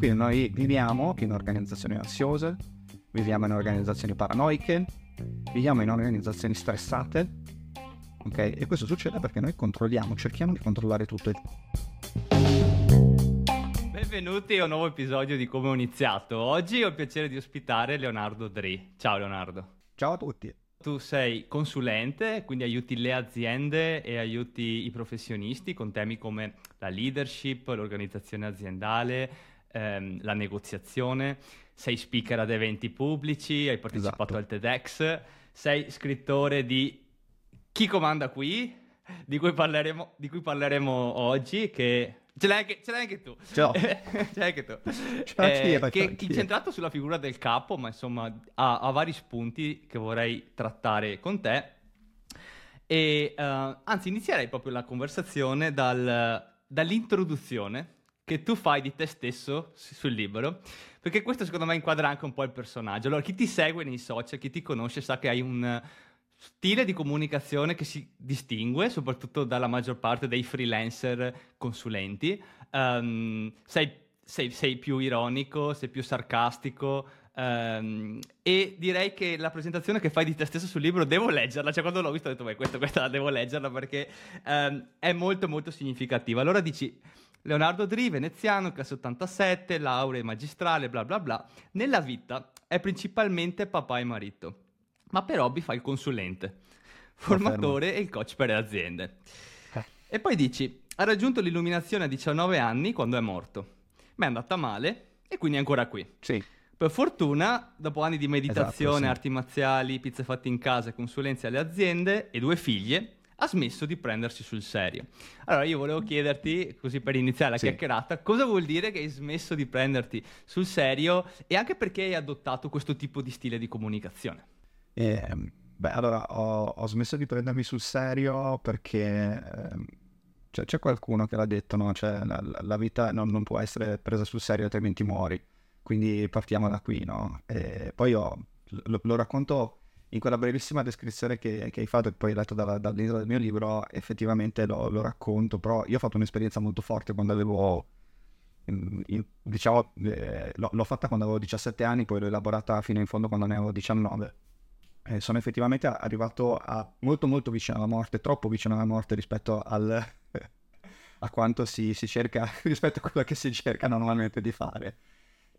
Quindi noi viviamo in organizzazioni ansiose, viviamo in organizzazioni paranoiche, viviamo in organizzazioni stressate, ok? E questo succede perché noi controlliamo, cerchiamo di controllare tutto. Benvenuti a un nuovo episodio di Come ho iniziato. Oggi ho il piacere di ospitare Leonardo Dri. Ciao Leonardo. Ciao a tutti. Tu sei consulente, quindi aiuti le aziende e aiuti i professionisti con temi come la leadership, l'organizzazione aziendale, ehm, la negoziazione. Sei speaker ad eventi pubblici, hai partecipato Esatto. al TEDx, sei scrittore di Chi comanda qui, di cui parleremo, di cui parleremo oggi, che... Ce l'hai anche, ce l'hai anche tu. Ce l'ho. ce l'hai anche tu. Ce l'ho Eh, l'ho che anch'io. incentrato sulla figura del capo, ma insomma ha, ha vari spunti che vorrei trattare con te. E eh, anzi, inizierei proprio la conversazione dal- dall'introduzione che tu fai di te stesso sul libro, perché questo secondo me inquadra anche un po' il personaggio. Allora, chi ti segue nei social, chi ti conosce, sa che hai un eh, stile di comunicazione che si distingue soprattutto dalla maggior parte dei freelancer consulenti. Ehm, sei, sei- sei più ironico, sei più sarcastico. ehm, e direi che la presentazione che fai di te stesso sul libro devo leggerla. Cioè, quando l'ho vista ho detto, beh, questa, questa la devo leggerla perché ehm, è molto, molto significativa. Allora dici. Leonardo Dri, veneziano, classe 87, laurea magistrale, bla bla bla. Nella vita è principalmente papà e marito, ma per hobby fa il consulente, formatore e il coach per le aziende. Eh. E poi dici, ha raggiunto l'illuminazione a 19 anni quando è morto, ma è andata male e quindi è ancora qui. Sì, Per fortuna, dopo anni di meditazione, Esatto, sì. arti marziali, pizze fatte in casa consulenze alle aziende e due figlie, ha smesso di prendersi sul serio. Allora io volevo chiederti, così per iniziare la Sì. chiacchierata, cosa vuol dire che hai smesso di prenderti sul serio e anche perché hai adottato questo tipo di stile di comunicazione? Ehm, beh, allora ho, ho smesso di prendermi sul serio perché ehm, cioè, c'è qualcuno che l'ha detto, no? Cioè, la, la- vita non, non può essere presa sul serio altrimenti muori. Quindi partiamo da qui, no? E poi ho- lo, lo racconto in quella brevissima descrizione che, che hai fatto e poi hai letto dalla- dall'intro del mio libro, effettivamente lo, lo racconto, però io ho fatto un'esperienza molto forte quando avevo diciamo, eh, l'ho, l'ho fatta quando avevo 17 anni, poi l'ho elaborata fino in fondo quando ne avevo 19. Eh, sono effettivamente arrivato a molto molto vicino alla morte, troppo vicino alla morte rispetto al, a quanto si, si cerca, rispetto a quello che si cerca normalmente di fare.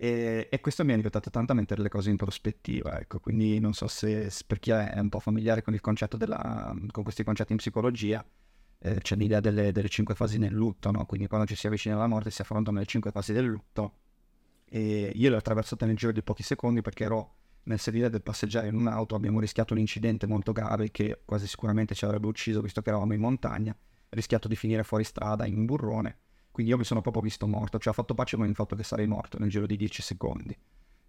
E, e questo mi ha aiutato tanto a mettere le cose in prospettiva, ecco, quindi non so se, per chi è un po' familiare con il concetto della, con questi concetti in psicologia, eh, c'è l'idea delle, delle cinque fasi nel lutto, no? Quindi quando ci si avvicina alla morte si affrontano le cinque fasi del lutto e io le ho attraversate nel giro di pochi secondi perché ero nel sedile del passeggero in un'auto, abbiamo rischiato un incidente molto grave che quasi sicuramente ci avrebbe ucciso visto che eravamo in montagna, rischiato di finire fuori strada in un burrone, quindi io mi sono proprio visto morto, cioè ho fatto pace con il fatto che sarei morto nel giro di 10 secondi.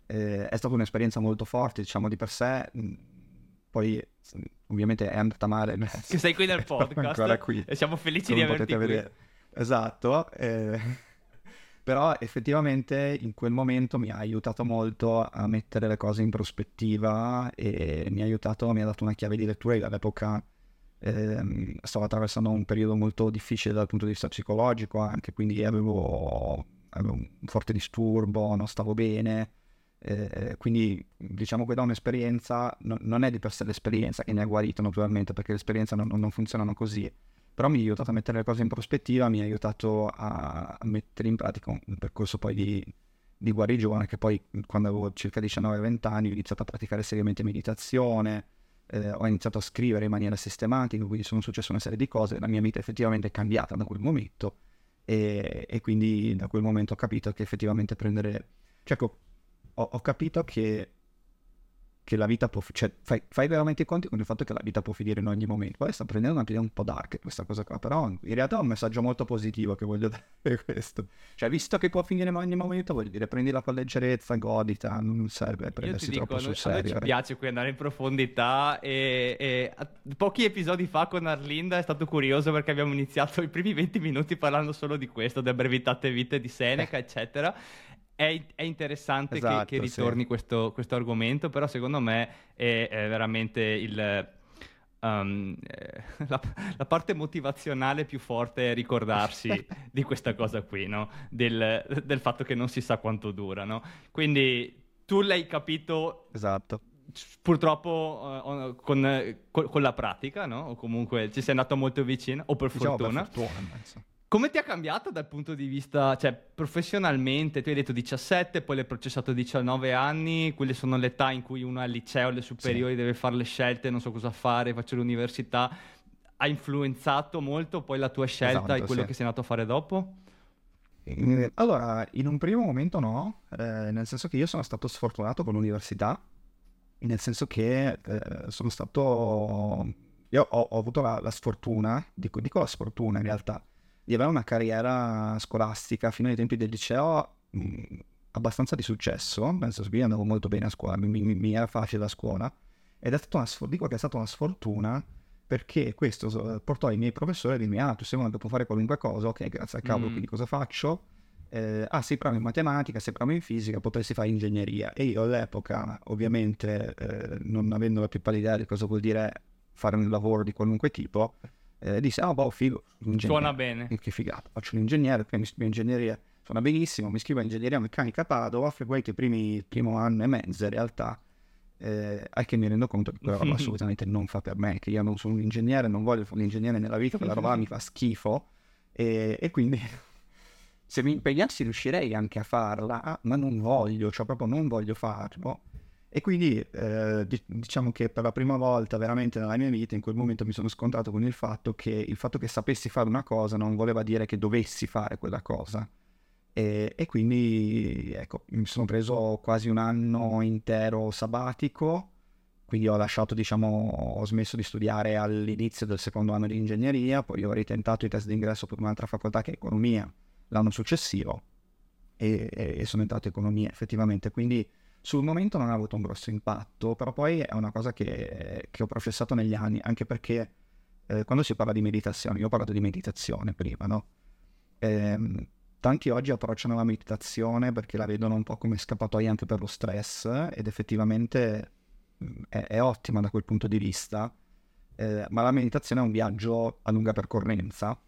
Eh, è stata un'esperienza molto forte, diciamo di per sé, poi ovviamente è andata male. Che sei qui nel podcast ancora qui e siamo felici come di averti qui. vedere. Esatto, eh, però effettivamente in quel momento mi ha aiutato molto a mettere le cose in prospettiva e mi ha aiutato, mi ha dato una chiave di lettura. Io all'epoca ehm, stavo attraversando un periodo molto difficile dal punto di vista psicologico, anche quindi avevo, avevo un forte disturbo, non stavo bene. eh, quindi diciamo che da un'esperienza no- non è di per sé l'esperienza che mi ha guarito naturalmente perché le esperienze non- non funzionano così però mi ha aiutato a mettere le cose in prospettiva, mi ha aiutato a, a mettere in pratica un, un percorso poi di, di guarigione, che poi quando avevo circa 19-20 anni ho iniziato a praticare seriamente meditazione, eh, ho iniziato a scrivere in maniera sistematica, quindi sono successe una serie di cose, la mia vita effettivamente è cambiata da quel momento e, e quindi da quel momento ho capito che effettivamente prendere... Cioè, ecco, ho, ho capito che che la vita può... Cioè, fai, fai veramente i conti con il fatto che la vita può finire in ogni momento. Poi sta prendendo una piega un po' dark questa cosa qua, però in realtà è un messaggio molto positivo che voglio dare questo. Cioè, visto che può finire in ogni momento, voglio dire, prendila con leggerezza, godita, non serve prendersi dico, troppo sul noi, a noi serio. ci eh. piace qui andare in profondità e, e a- pochi episodi fa con Arlinda è stato curioso perché abbiamo iniziato i primi 20 minuti parlando solo di questo, delle brevitate vite di Seneca, eccetera. È, è interessante che- Esatto, che, sì. ritorni questo, questo argomento, però secondo me è, è veramente il... um, eh, la, la, parte motivazionale più forte è ricordarsi di questa cosa qui, no? del, del, fatto che non si sa quanto dura. No? Quindi tu l'hai capito. Esatto. Purtroppo uh, con, con, con, la pratica, no? O comunque ci sei andato molto vicino, o per diciamo fortuna. Per fortuna come ti ha cambiato dal punto di vista, cioè, professionalmente? Tu hai detto 17, poi l'hai processato 19 anni, quelle sono le età in cui uno al liceo, alle superiori, sì. deve fare le scelte, non so cosa fare, faccio l'università. Ha influenzato molto poi la tua scelta esatto, e quello sì. che sei andato a fare dopo? Allora, in un primo momento no, eh, nel senso che io sono stato sfortunato con l'università, nel senso che eh, sono stato... Io ho, ho avuto la, la sfortuna, dico, dico la sfortuna in realtà, di avere una carriera scolastica fino ai tempi del liceo mh, abbastanza di successo, nel senso che io andavo molto bene a scuola, mi, mi, mi era facile la scuola, ed è stata una, dico che è stata una sfortuna perché questo portò i miei professori a dirmi ah tu sei uno che può fare qualunque cosa, ok grazie al cavolo, mm. quindi cosa faccio? Eh, ah sei bravo in matematica, sei bravo in fisica, potresti fare ingegneria e io all'epoca ovviamente eh, non avendo la più pallida idea di cosa vuol dire fare un lavoro di qualunque tipo eh, disse, ah, oh, boh, figo. Suona bene. Che figata, faccio l'ingegnere, poi mi iscrivo in ingegneria, suona benissimo, mi iscrivo in ingegneria meccanica a Padova, frequento i primi, primo anno e mezzo in realtà, eh, che mi rendo conto che quella roba assolutamente non fa per me, che io non sono un ingegnere, non voglio fare un ingegnere nella vita, quella roba mi fa schifo, e, e quindi se mi impegnassi riuscirei anche a farla, ma non voglio, cioè proprio non voglio farlo. E quindi eh, diciamo che per la prima volta veramente nella mia vita in quel momento mi sono scontrato con il fatto che il fatto che sapessi fare una cosa non voleva dire che dovessi fare quella cosa. E, e quindi ecco, mi sono preso quasi un anno intero sabbatico, quindi ho lasciato, diciamo, ho smesso di studiare all'inizio del secondo anno di ingegneria, poi ho ritentato i test d'ingresso per un'altra facoltà che è economia l'anno successivo e, e sono entrato in economia effettivamente, quindi sul momento non ha avuto un grosso impatto, però poi è una cosa che, che ho professato negli anni, anche perché eh, quando si parla di meditazione, io ho parlato di meditazione prima, no? Eh, tanti oggi approcciano la meditazione perché la vedono un po' come scappatoia anche per lo stress ed effettivamente mm, è, è ottima da quel punto di vista, eh, ma la meditazione è un viaggio a lunga percorrenza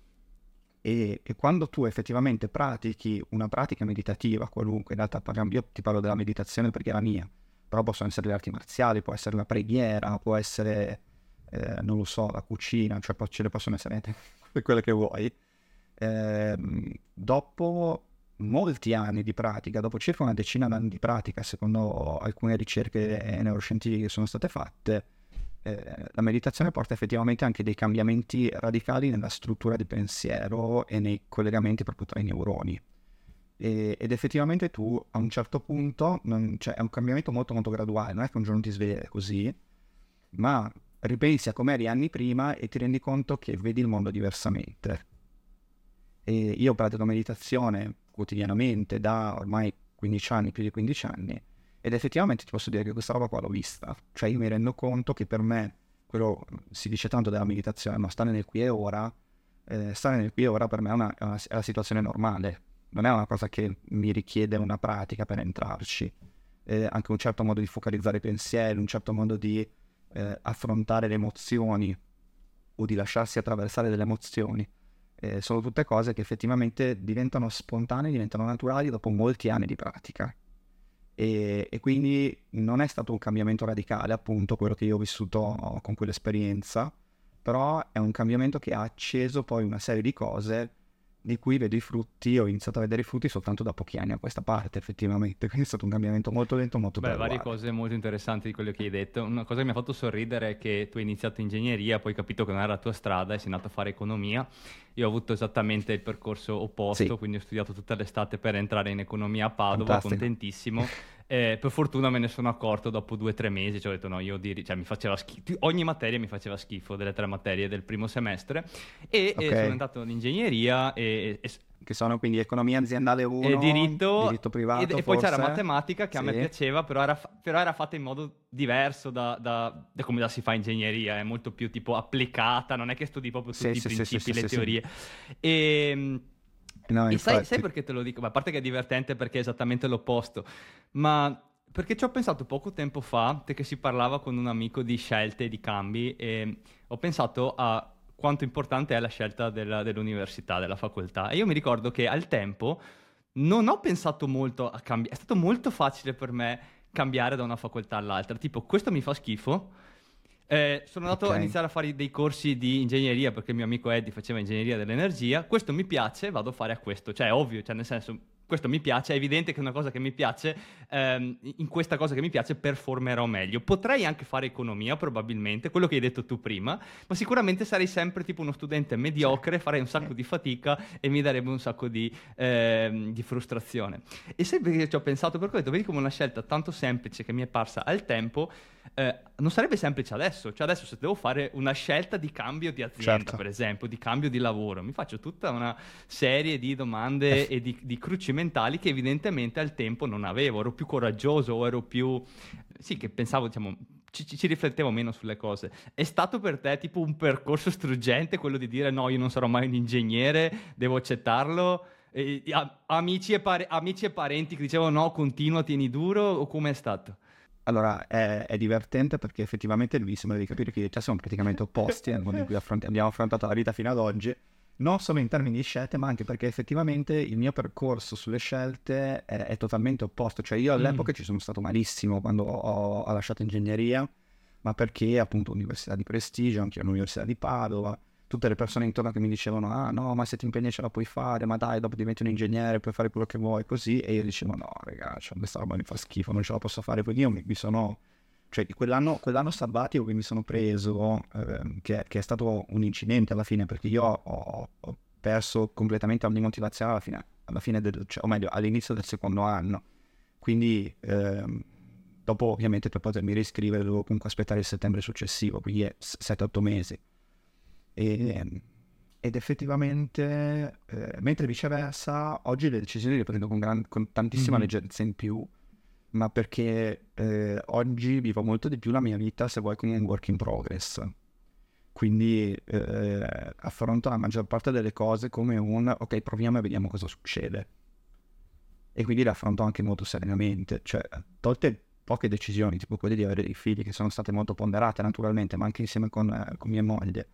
e, e, quando tu effettivamente pratichi una pratica meditativa qualunque, in realtà parliamo, io ti parlo della meditazione perché è la mia, però possono essere le arti marziali, può essere la preghiera, può essere, eh, non lo so, la cucina, cioè ce ne possono essere quelle che vuoi. Eh, dopo molti anni di pratica, dopo circa una decina d'anni di pratica, secondo alcune ricerche neuroscientifiche che sono state fatte, eh, la meditazione porta effettivamente anche dei cambiamenti radicali nella struttura di pensiero e nei collegamenti proprio tra i neuroni. E, ed effettivamente tu a un certo punto, non, cioè è un cambiamento molto molto graduale, non è che un giorno ti svegli così, ma ripensi a come eri anni prima e ti rendi conto che vedi il mondo diversamente. E io pratico meditazione quotidianamente da ormai 15 anni, più di 15 anni, ed effettivamente ti posso dire che questa roba qua l'ho vista. Cioè io mi rendo conto che per me, quello si dice tanto della meditazione, ma stare nel qui e ora, eh, stare nel qui e ora per me è, una, è, una, è la situazione normale. Non è una cosa che mi richiede una pratica per entrarci. Eh, anche un certo modo di focalizzare i pensieri, un certo modo di eh, affrontare le emozioni o di lasciarsi attraversare delle emozioni. Eh, sono tutte cose che effettivamente diventano spontanee, diventano naturali dopo molti anni di pratica. E, e, quindi non è stato un cambiamento radicale, appunto, quello che io ho vissuto con quell'esperienza, però è un cambiamento che ha acceso poi una serie di cose di cui vedo i frutti, ho iniziato a vedere i frutti soltanto da pochi anni a questa parte effettivamente, quindi è stato un cambiamento molto lento, molto bello. Beh, varie cose molto interessanti di quello che hai detto, una cosa che mi ha fatto sorridere è che tu hai iniziato ingegneria, poi hai capito che non era la tua strada e sei andato a fare economia, io ho avuto esattamente il percorso opposto, sì. quindi ho studiato tutta l'estate per entrare in economia a Padova, Fantastico. contentissimo. Eh, per fortuna me ne sono accorto dopo due o tre mesi, cioè ho detto no, io diri- cioè, mi faceva schifo, ogni materia mi faceva schifo delle tre materie del primo semestre e, okay. e sono entrato in ingegneria e, e che sono quindi economia aziendale 1, e diritto, diritto privato. E, e poi c'era matematica che sì. a me piaceva, però era, però era, fatta in modo diverso da, da, da, come la si fa in ingegneria, è molto più tipo applicata, non è che studi proprio tutti sì, i principi, sì, le teorie. E ehm, No, e sai, sai, perché te lo dico? Ma a parte che è divertente perché è esattamente l'opposto, ma perché ci ho pensato poco tempo fa, che si parlava con un amico di scelte, di cambi, e ho pensato a quanto importante è la scelta della, dell'università, della facoltà. E io mi ricordo che al tempo non ho pensato molto a cambiare, è stato molto facile per me cambiare da una facoltà all'altra, tipo questo mi fa schifo. Eh, sono andato okay. a iniziare a fare dei corsi di ingegneria perché il mio amico Eddie faceva ingegneria dell'energia. Questo mi piace, vado a fare a questo. Cioè, è ovvio, cioè, nel senso, questo mi piace, è evidente che è una cosa che mi piace, ehm, in questa cosa che mi piace performerò meglio. Potrei anche fare economia, probabilmente, quello che hai detto tu prima, ma sicuramente sarei sempre tipo uno studente mediocre, farei un sacco di fatica e mi darebbe un sacco di, ehm, di frustrazione. E sempre che ci ho pensato per questo, vedi come una scelta tanto semplice che mi è parsa al tempo, eh, non sarebbe semplice adesso. Cioè adesso se devo fare una scelta di cambio di azienda, certo. per esempio, di cambio di lavoro, mi faccio tutta una serie di domande e di, di cruci mentali che evidentemente al tempo non avevo. Ero più coraggioso o ero più... Sì, che pensavo, diciamo, ci, ci, riflettevo meno sulle cose. È stato per te tipo un percorso struggente quello di dire no, io non sarò mai un ingegnere, devo accettarlo? E, a, amici, e pare, amici, e parenti che dicevano no, continua, tieni duro, o come è stato? Allora, è, è, divertente perché effettivamente lui sembra di capire che io e te siamo praticamente opposti nel modo in cui affronti- abbiamo affrontato la vita fino ad oggi, non solo in termini di scelte, ma anche perché effettivamente il mio percorso sulle scelte è, è totalmente opposto. Cioè io all'epoca mm. ci sono stato malissimo quando ho, ho lasciato ingegneria, ma perché appunto università di prestigio, anche all'università di Padova, tutte le persone intorno che mi dicevano ah no ma se ti impegni ce la puoi fare ma dai dopo diventi un ingegnere puoi fare quello che vuoi così e io dicevo no raga cioè, questa roba mi fa schifo non ce la posso fare quindi io mi, mi sono cioè quell'anno, quell'anno, sabbatico che mi sono preso eh, che, che, è stato un incidente alla fine perché io ho, ho perso completamente ogni motivazione alla fine, alla fine del, cioè, o meglio all'inizio del secondo anno. Quindi eh, dopo ovviamente per potermi riscrivere dovevo comunque aspettare il settembre successivo quindi è 7-8 mesi e, ed effettivamente, eh, mentre viceversa, oggi le decisioni le prendo con, gran, con tantissima mm-hmm. leggerezza in più, ma perché eh, oggi vivo molto di più la mia vita, se vuoi, come un work in progress. Quindi eh, affronto la maggior parte delle cose come un ok, proviamo e vediamo cosa succede. E quindi le affronto anche molto serenamente. Cioè, tolte poche decisioni, tipo quelle di avere dei figli, che sono state molto ponderate naturalmente, ma anche insieme con, eh, con mia moglie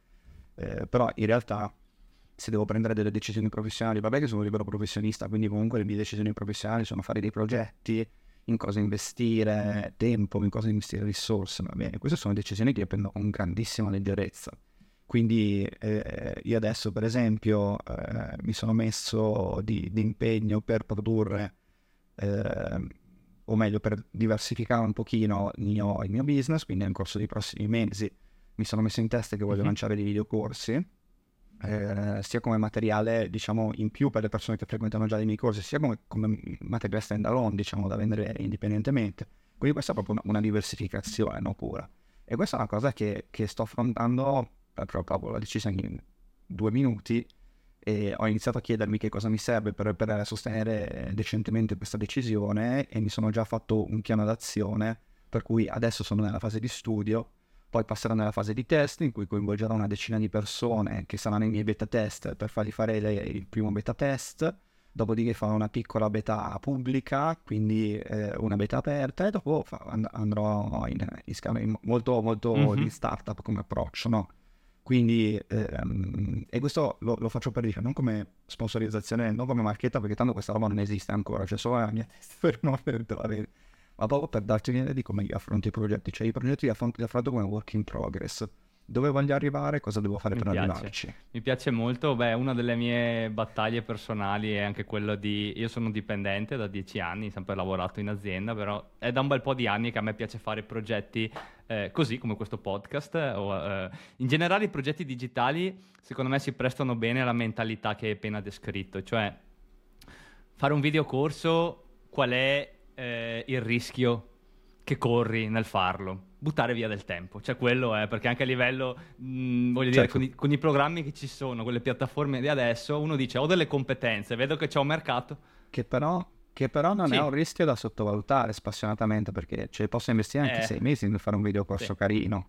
eh, però in realtà se devo prendere delle decisioni professionali, vabbè che sono libero professionista, quindi comunque le mie decisioni professionali sono fare dei progetti, in cosa investire tempo, in cosa investire risorse, va bene. Queste sono decisioni che io prendo con grandissima leggerezza. Quindi eh, io adesso per esempio eh, mi sono messo di, di impegno per produrre, eh, o meglio per diversificare un pochino il mio, il mio business, quindi nel corso dei prossimi mesi mi sono messo in testa che voglio uh-huh. lanciare dei videocorsi, eh, sia come materiale, diciamo, in più per le persone che frequentano già i miei corsi, sia come, come materiale stand alone, diciamo, da vendere indipendentemente. Quindi questa è proprio una, una diversificazione, no, pura. E questa è una cosa che, che sto affrontando, eh, proprio l'ho decisa in due minuti, e ho iniziato a chiedermi che cosa mi serve per, per sostenere decentemente questa decisione e mi sono già fatto un piano d'azione, per cui adesso sono nella fase di studio, poi passerà nella fase di test in cui coinvolgerò una decina di persone che saranno i miei beta test per fargli fare le, il primo beta test, dopodiché farò una piccola beta pubblica, quindi eh, una beta aperta e dopo andrò in, in, in, molto, molto mm-hmm. di startup come approccio, no? Quindi, ehm, e questo lo, lo, faccio per dire, non come sponsorizzazione, non come marchetta, perché tanto questa roba non esiste ancora, c'è solo la mia testa per non avere ma proprio per darti un'idea di come io affronto i progetti, cioè i progetti li affronto, li affronto come work in progress. Dove voglio arrivare, cosa devo fare Mi per piace. arrivarci. Mi piace molto, beh, una delle mie battaglie personali è anche quello di... Io sono dipendente da dieci anni, sempre lavorato in azienda, però è da un bel po' di anni che a me piace fare progetti eh, così come questo podcast. O, eh, in generale i progetti digitali secondo me si prestano bene alla mentalità che hai appena descritto, cioè fare un videocorso, qual è eh, il rischio che corri nel farlo. Buttare via del tempo, cioè quello è perché anche a livello, mh, voglio certo. dire, con i, con i, programmi che ci sono, con le piattaforme di adesso, uno dice ho delle competenze, vedo che c'è un mercato. Che però, che però non sì. è un rischio da sottovalutare spassionatamente perché cioè, posso investire anche eh. sei mesi nel fare un videocorso sì. carino.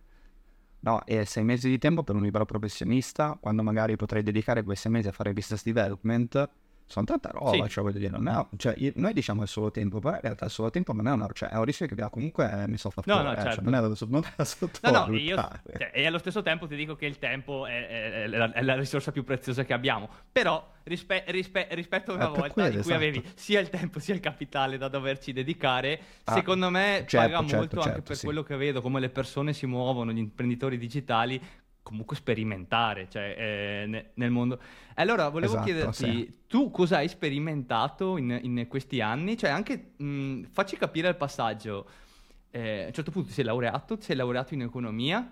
No, e sei mesi di tempo per un libero professionista, quando magari potrei dedicare quei sei mesi a fare business development, sono tanta roba, Sì. cioè voglio dire, non è, cioè, io- noi diciamo il solo tempo, però in realtà il solo tempo non è una, cioè, è un rischio che abbiamo comunque messo a No, fattore, no, eh, cioè, certo. non è da, non è da No, no, e, io- cioè, e allo stesso tempo ti dico che il tempo è, è- è la, è la risorsa più preziosa che abbiamo. Però rispe- rispe- rispetto a una Eh, volta quello, in cui esatto. avevi sia il tempo sia il capitale da doverci dedicare, Ah, secondo me certo, paga certo, molto anche certo, per sì. quello che vedo, come le persone si muovono, gli imprenditori digitali. Comunque sperimentare, cioè eh, ne- nel mondo. Allora volevo Esatto, chiederti, sì. tu cosa hai sperimentato in, in questi anni? Cioè, anche mh, facci capire il passaggio. Eh, a un certo punto ti sei laureato, ti sei laureato in economia.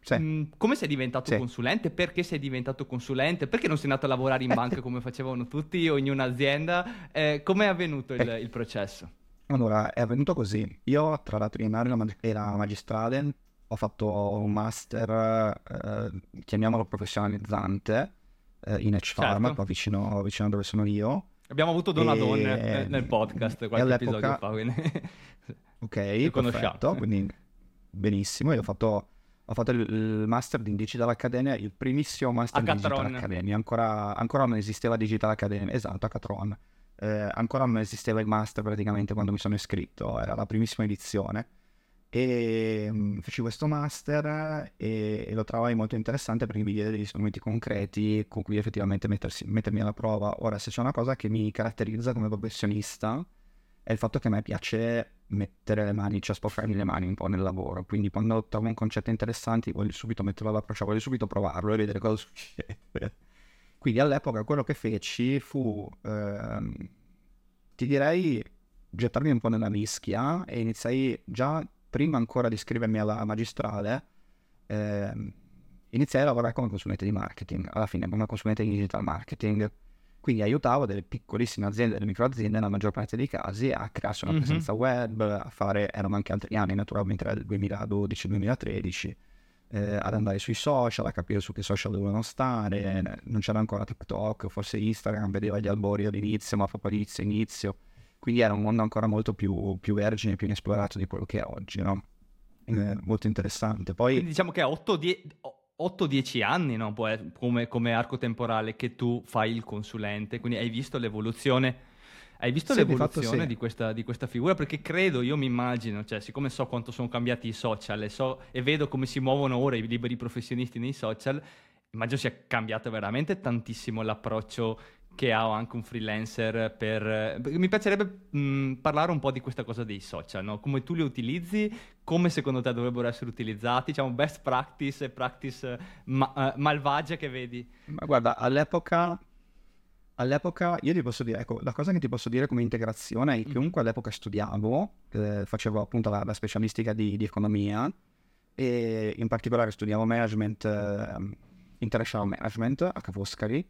Sì. Mm, come sei diventato Sì. consulente? Perché sei diventato consulente? Perché non sei andato a lavorare in banca come facevano tutti o in un'azienda? Eh, come è avvenuto il, Eh. il processo? Allora, è avvenuto così. Io tra la triennale e la magistrale ho fatto un master, eh, chiamiamolo professionalizzante, eh, in H Pharma, Certo. qua vicino, vicino a dove sono io. Abbiamo avuto Donadon E- nel, nel podcast qualche all'epoca- episodio fa. quindi- Ok, perfetto, quindi benissimo. Io ho fatto, ho fatto il, il master di Digital Academia, il primissimo master di Digital. Academia. Ancora, ancora non esisteva Digital Academia, esatto, a Catron. Eh, ancora non esisteva il master praticamente quando mi sono iscritto, era la primissima edizione. E feci questo master e, e lo trovai molto interessante perché mi diede degli strumenti concreti con cui effettivamente mettersi- mettermi alla prova. Ora, se c'è una cosa che mi caratterizza come professionista è il fatto che a me piace mettere le mani, cioè sporcarmi le mani un po' nel lavoro. Quindi quando trovo un concetto interessante voglio subito metterlo alla prova, voglio subito provarlo e vedere cosa succede. Quindi all'epoca quello che feci fu, ehm, ti direi, gettarmi un po' nella mischia e iniziai già, prima ancora di iscrivermi alla magistrale, ehm, iniziai a lavorare come consulente di marketing, alla fine come consulente di digital marketing. Quindi aiutavo delle piccolissime aziende, delle micro aziende, nella maggior parte dei casi, a crearsi una Mhm. presenza web, a fare, erano anche altri anni, naturalmente era il 2012-2013, eh, ad andare sui social, a capire su che social dovevano stare, non c'era ancora TikTok, forse Instagram, vedeva gli albori all'inizio, ma proprio all'inizio inizio, quindi era un mondo ancora molto più, più vergine, più inesplorato di quello che è oggi, no? Eh, molto interessante. Poi Quindi diciamo che a 8-10 anni no? Come, come arco temporale che tu fai il consulente, quindi hai visto l'evoluzione. Hai visto Sì, di fatto l'evoluzione sì. di, questa, di questa figura? Perché credo, io mi immagino, cioè, siccome so quanto sono cambiati i social e, so, e vedo come si muovono ora i liberi professionisti nei social, immagino sia cambiato veramente tantissimo l'approccio che ha anche un freelancer per... perché Mi piacerebbe mh, parlare un po' di questa cosa dei social, no? Come tu li utilizzi, come secondo te dovrebbero essere utilizzati, diciamo best practice e practice eh, ma- eh, malvagie che vedi. Ma guarda, all'epoca, all'epoca io ti posso dire, ecco, la cosa che ti posso dire come integrazione è che comunque all'epoca studiavo, eh, facevo appunto la, la specialistica di, di economia e in particolare studiavo management, eh, international management a Ca' Foscari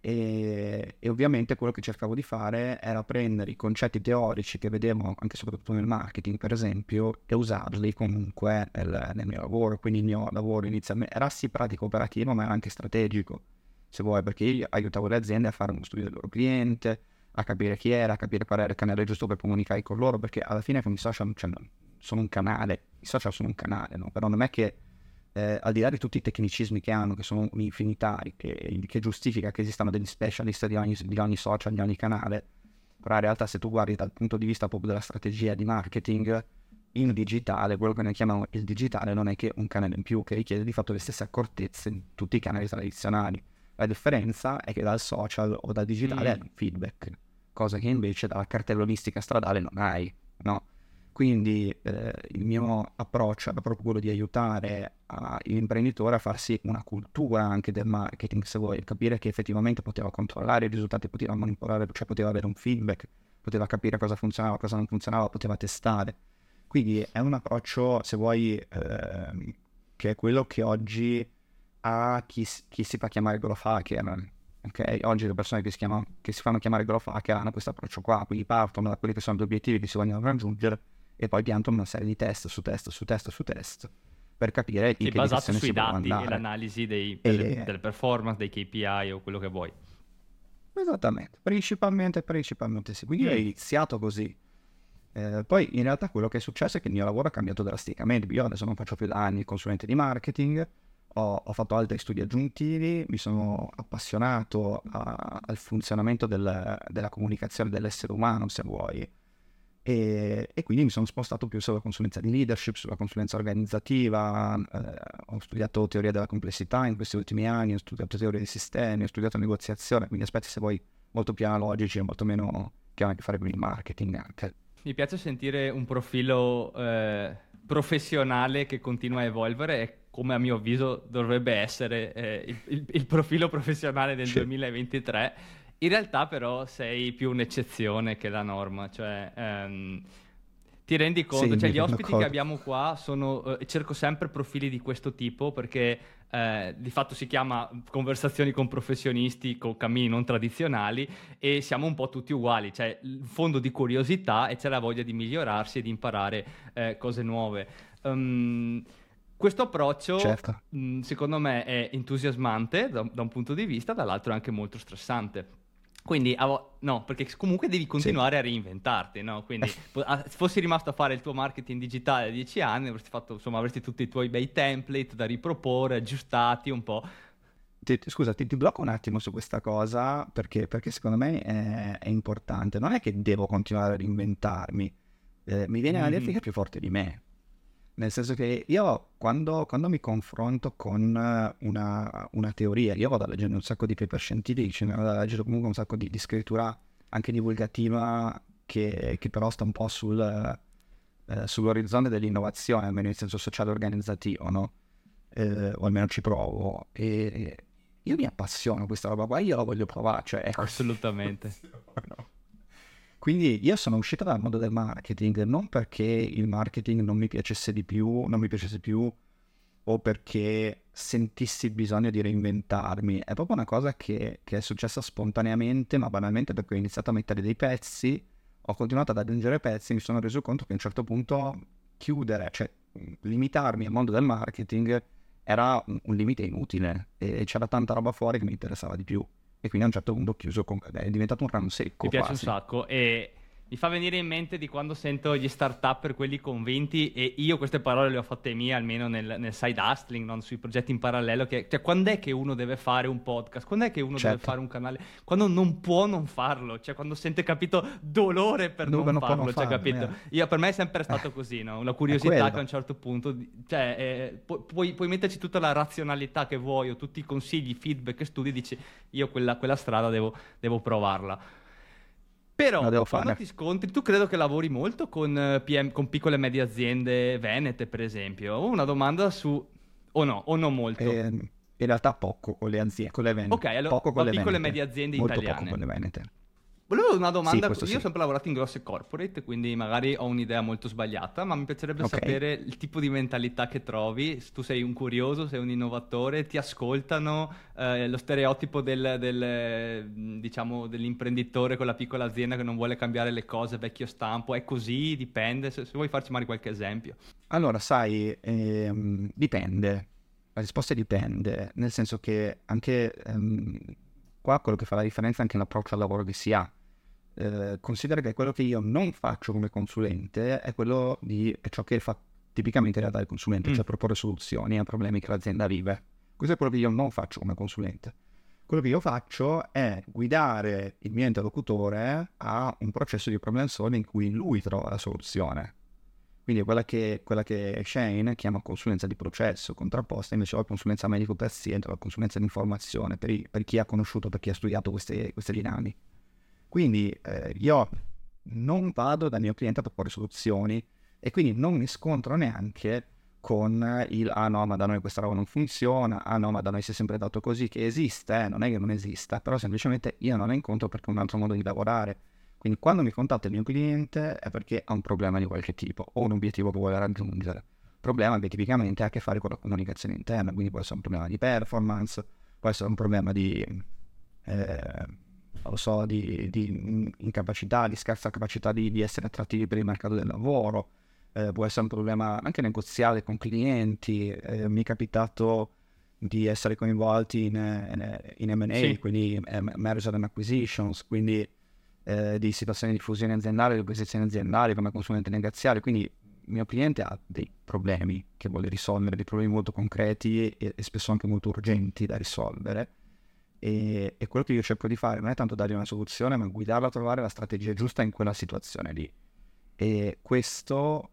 e, e ovviamente quello che cercavo di fare era prendere i concetti teorici che vedevo anche soprattutto nel marketing per esempio e usarli comunque nel, nel mio lavoro quindi il mio lavoro inizialmente era sì pratico operativo ma era anche strategico se vuoi perché io aiutavo le aziende a fare uno studio del loro cliente a capire chi era, a capire qual era il canale giusto per comunicare con loro perché alla fine con i social cioè, sono un canale i social sono un canale no? però non è che eh, al di là di tutti i tecnicismi che hanno, che sono infinitari, che, che giustifica che esistano degli specialist di ogni, di ogni social, di ogni canale, però in realtà se tu guardi dal punto di vista proprio della strategia di marketing, in digitale, quello che noi chiamiamo il digitale non è che un canale in più, che richiede di fatto le stesse accortezze in tutti i canali tradizionali. La differenza è che dal social o dal digitale Mm. hai un feedback, cosa che invece dalla cartellonistica stradale non hai, no? Quindi eh, il mio approccio era proprio quello di aiutare l'imprenditore a farsi una cultura anche del marketing, se vuoi, capire che effettivamente poteva controllare i risultati, poteva manipolare, cioè poteva avere un feedback, poteva capire cosa funzionava, cosa non funzionava, poteva testare. Quindi è un approccio, se vuoi, ehm, che è quello che oggi ha chi, chi si fa chiamare growth hacker. Ok, oggi le persone che si, chiamano, che si fanno chiamare growth hacker hanno questo approccio qua, quindi partono da quelli che sono gli obiettivi che si vogliono raggiungere e poi piantano una serie di test su test su test su test per capire in che basato sui dati e l'analisi dei- E- delle, delle performance, dei KPI o quello che vuoi. Esattamente, principalmente, principalmente sì. Quindi io ho Mm. iniziato così. Eh, poi in realtà quello che è successo è che il mio lavoro ha cambiato drasticamente. Io adesso non faccio più da anni il consulente di marketing, ho, ho fatto altri studi aggiuntivi, mi sono appassionato a, al funzionamento del, della comunicazione dell'essere umano, se vuoi, e, e, quindi mi sono spostato più sulla consulenza di leadership, sulla consulenza organizzativa, eh, ho studiato teoria della complessità in questi ultimi anni, ho studiato teoria dei sistemi, ho studiato negoziazione, quindi aspetti se vuoi molto più analogici e molto meno che hanno a che fare con il marketing anche. Mi piace sentire un profilo eh, professionale che continua a evolvere e come a mio avviso dovrebbe essere eh, il, il, il, profilo professionale del sì. 2023. In realtà però sei più un'eccezione che la norma, cioè ehm, ti rendi conto, sì, cioè gli ospiti d'accordo. che abbiamo qua sono, eh, cerco sempre profili di questo tipo perché eh, di fatto si chiama conversazioni con professionisti con cammini non tradizionali e siamo un po' tutti uguali, c'è il fondo di curiosità e c'è la voglia di migliorarsi e di imparare eh, cose nuove. Um, questo approccio, certo. mh, secondo me, è entusiasmante da, da un punto di vista, dall'altro è anche molto stressante. Quindi, no, perché comunque devi continuare sì. a reinventarti, no? Quindi, se fossi rimasto a fare il tuo marketing digitale a dieci anni, avresti fatto, insomma, avresti tutti i tuoi bei template da riproporre, aggiustati un po'. Ti, scusa, ti, ti, blocco un attimo su questa cosa perché, perché secondo me è, è, importante. Non è che devo continuare a reinventarmi, eh, mi viene mm. la dialettica più forte di me. Nel senso che io quando, quando mi confronto con una, una, teoria, io vado a leggere un sacco di paper scientifici, vado a leggere comunque un sacco di, di scrittura anche divulgativa che, che, però sta un po' sul, eh, sull'orizzonte dell'innovazione, almeno in senso sociale organizzativo, no? Eh, o almeno ci provo. E io mi appassiono a questa roba qua, io la voglio provare. Cioè, Assolutamente. no. Quindi io sono uscito dal mondo del marketing non perché il marketing non mi piacesse di più, non mi piacesse più o perché sentissi il bisogno di reinventarmi, è proprio una cosa che, che è successa spontaneamente, ma banalmente perché ho iniziato a mettere dei pezzi, ho continuato ad aggiungere pezzi e mi sono reso conto che a un certo punto chiudere, cioè limitarmi al mondo del marketing era un limite inutile e c'era tanta roba fuori che mi interessava di più e quindi a un certo punto ho chiuso, con... è diventato un ramo secco. Mi piace quasi. un sacco e mi fa venire in mente di quando sento gli start-up quelli convinti e io queste parole le ho fatte mie almeno nel, nel side hustling, non sui progetti in parallelo, che, cioè quando è che uno deve fare un podcast, quando è che uno certo. deve fare un canale, quando non può non farlo, cioè quando sente capito dolore per non, non farlo, cioè, capito? Eh. Io, per me è sempre stato eh. così, no? una curiosità che a un certo punto, cioè eh, pu- puoi, puoi, metterci tutta la razionalità che vuoi o tutti i consigli, feedback, studi, dici io quella, quella strada devo, devo provarla. Però quando fare. ti scontri, tu credo che lavori molto con, eh, PM, con piccole e medie aziende venete, per esempio. Ho una domanda su... o no, o non molto. Eh, in realtà poco con le aziende, con le venete. Ok, allora poco con le piccole e medie aziende molto italiane. Poco con le venete. Volevo una domanda, sì, io sì. ho sempre lavorato in grosse corporate, quindi magari ho un'idea molto sbagliata, ma mi piacerebbe okay. sapere il tipo di mentalità che trovi, se tu sei un curioso, sei un innovatore, ti ascoltano, eh, lo stereotipo del, del, diciamo, dell'imprenditore con la piccola azienda che non vuole cambiare le cose, vecchio stampo, è così, dipende, se, se vuoi farci magari qualche esempio. Allora, sai, ehm, dipende, la risposta è dipende, nel senso che anche ehm, qua quello che fa la differenza è anche l'approccio al lavoro che si ha eh, considera che quello che io non faccio come consulente è quello di è ciò che fa tipicamente in realtà il consulente, mm. cioè proporre soluzioni a problemi che l'azienda vive. Questo è quello che io non faccio come consulente. Quello che io faccio è guidare il mio interlocutore a un processo di problem solving in cui lui trova la soluzione. Quindi è quella che, quella che Shane chiama consulenza di processo, contrapposta invece alla consulenza medico-paziente, la consulenza di informazione, per, per, chi ha conosciuto, per chi ha studiato queste, queste dinamiche. Quindi eh, io non vado dal mio cliente a proporre soluzioni e quindi non mi scontro neanche con il ah no ma da noi questa roba non funziona, ah no ma da noi si è sempre dato così, che esiste, eh, non è che non esista, però semplicemente io non la incontro perché è un altro modo di lavorare. Quindi quando mi contatta il mio cliente è perché ha un problema di qualche tipo o un obiettivo che vuole raggiungere. Il problema che tipicamente ha a che fare con la comunicazione interna, quindi può essere un problema di performance, può essere un problema di... Eh, non so, di, di, incapacità, di scarsa capacità di, di, essere attrattivi per il mercato del lavoro, eh, può essere un problema anche negoziale con clienti, eh, mi è capitato di essere coinvolti in, in, in M&A, sì. quindi eh, merger and acquisitions, quindi eh, di situazioni di fusione aziendale, di acquisizioni aziendali come consulente negoziale, quindi mio cliente ha dei problemi che vuole risolvere, dei problemi molto concreti e, e spesso anche molto urgenti da risolvere. E, e, quello che io cerco di fare non è tanto dargli una soluzione, ma guidarlo a trovare la strategia giusta in quella situazione lì. E questo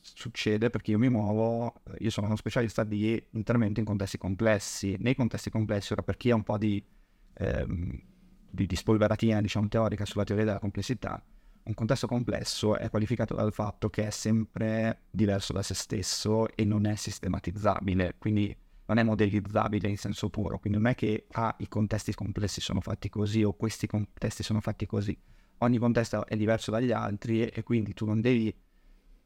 succede perché io mi muovo, io sono uno specialista di intervento in contesti complessi. Nei contesti complessi, ora per chi ha un po' di, ehm, di, di spolveratina, diciamo, teorica sulla teoria della complessità, un contesto complesso è qualificato dal fatto che è sempre diverso da se stesso e non è sistematizzabile, quindi non è modellizzabile in senso puro, quindi non è che ah, i contesti complessi sono fatti così o questi contesti sono fatti così. Ogni contesto è diverso dagli altri e, e quindi tu non devi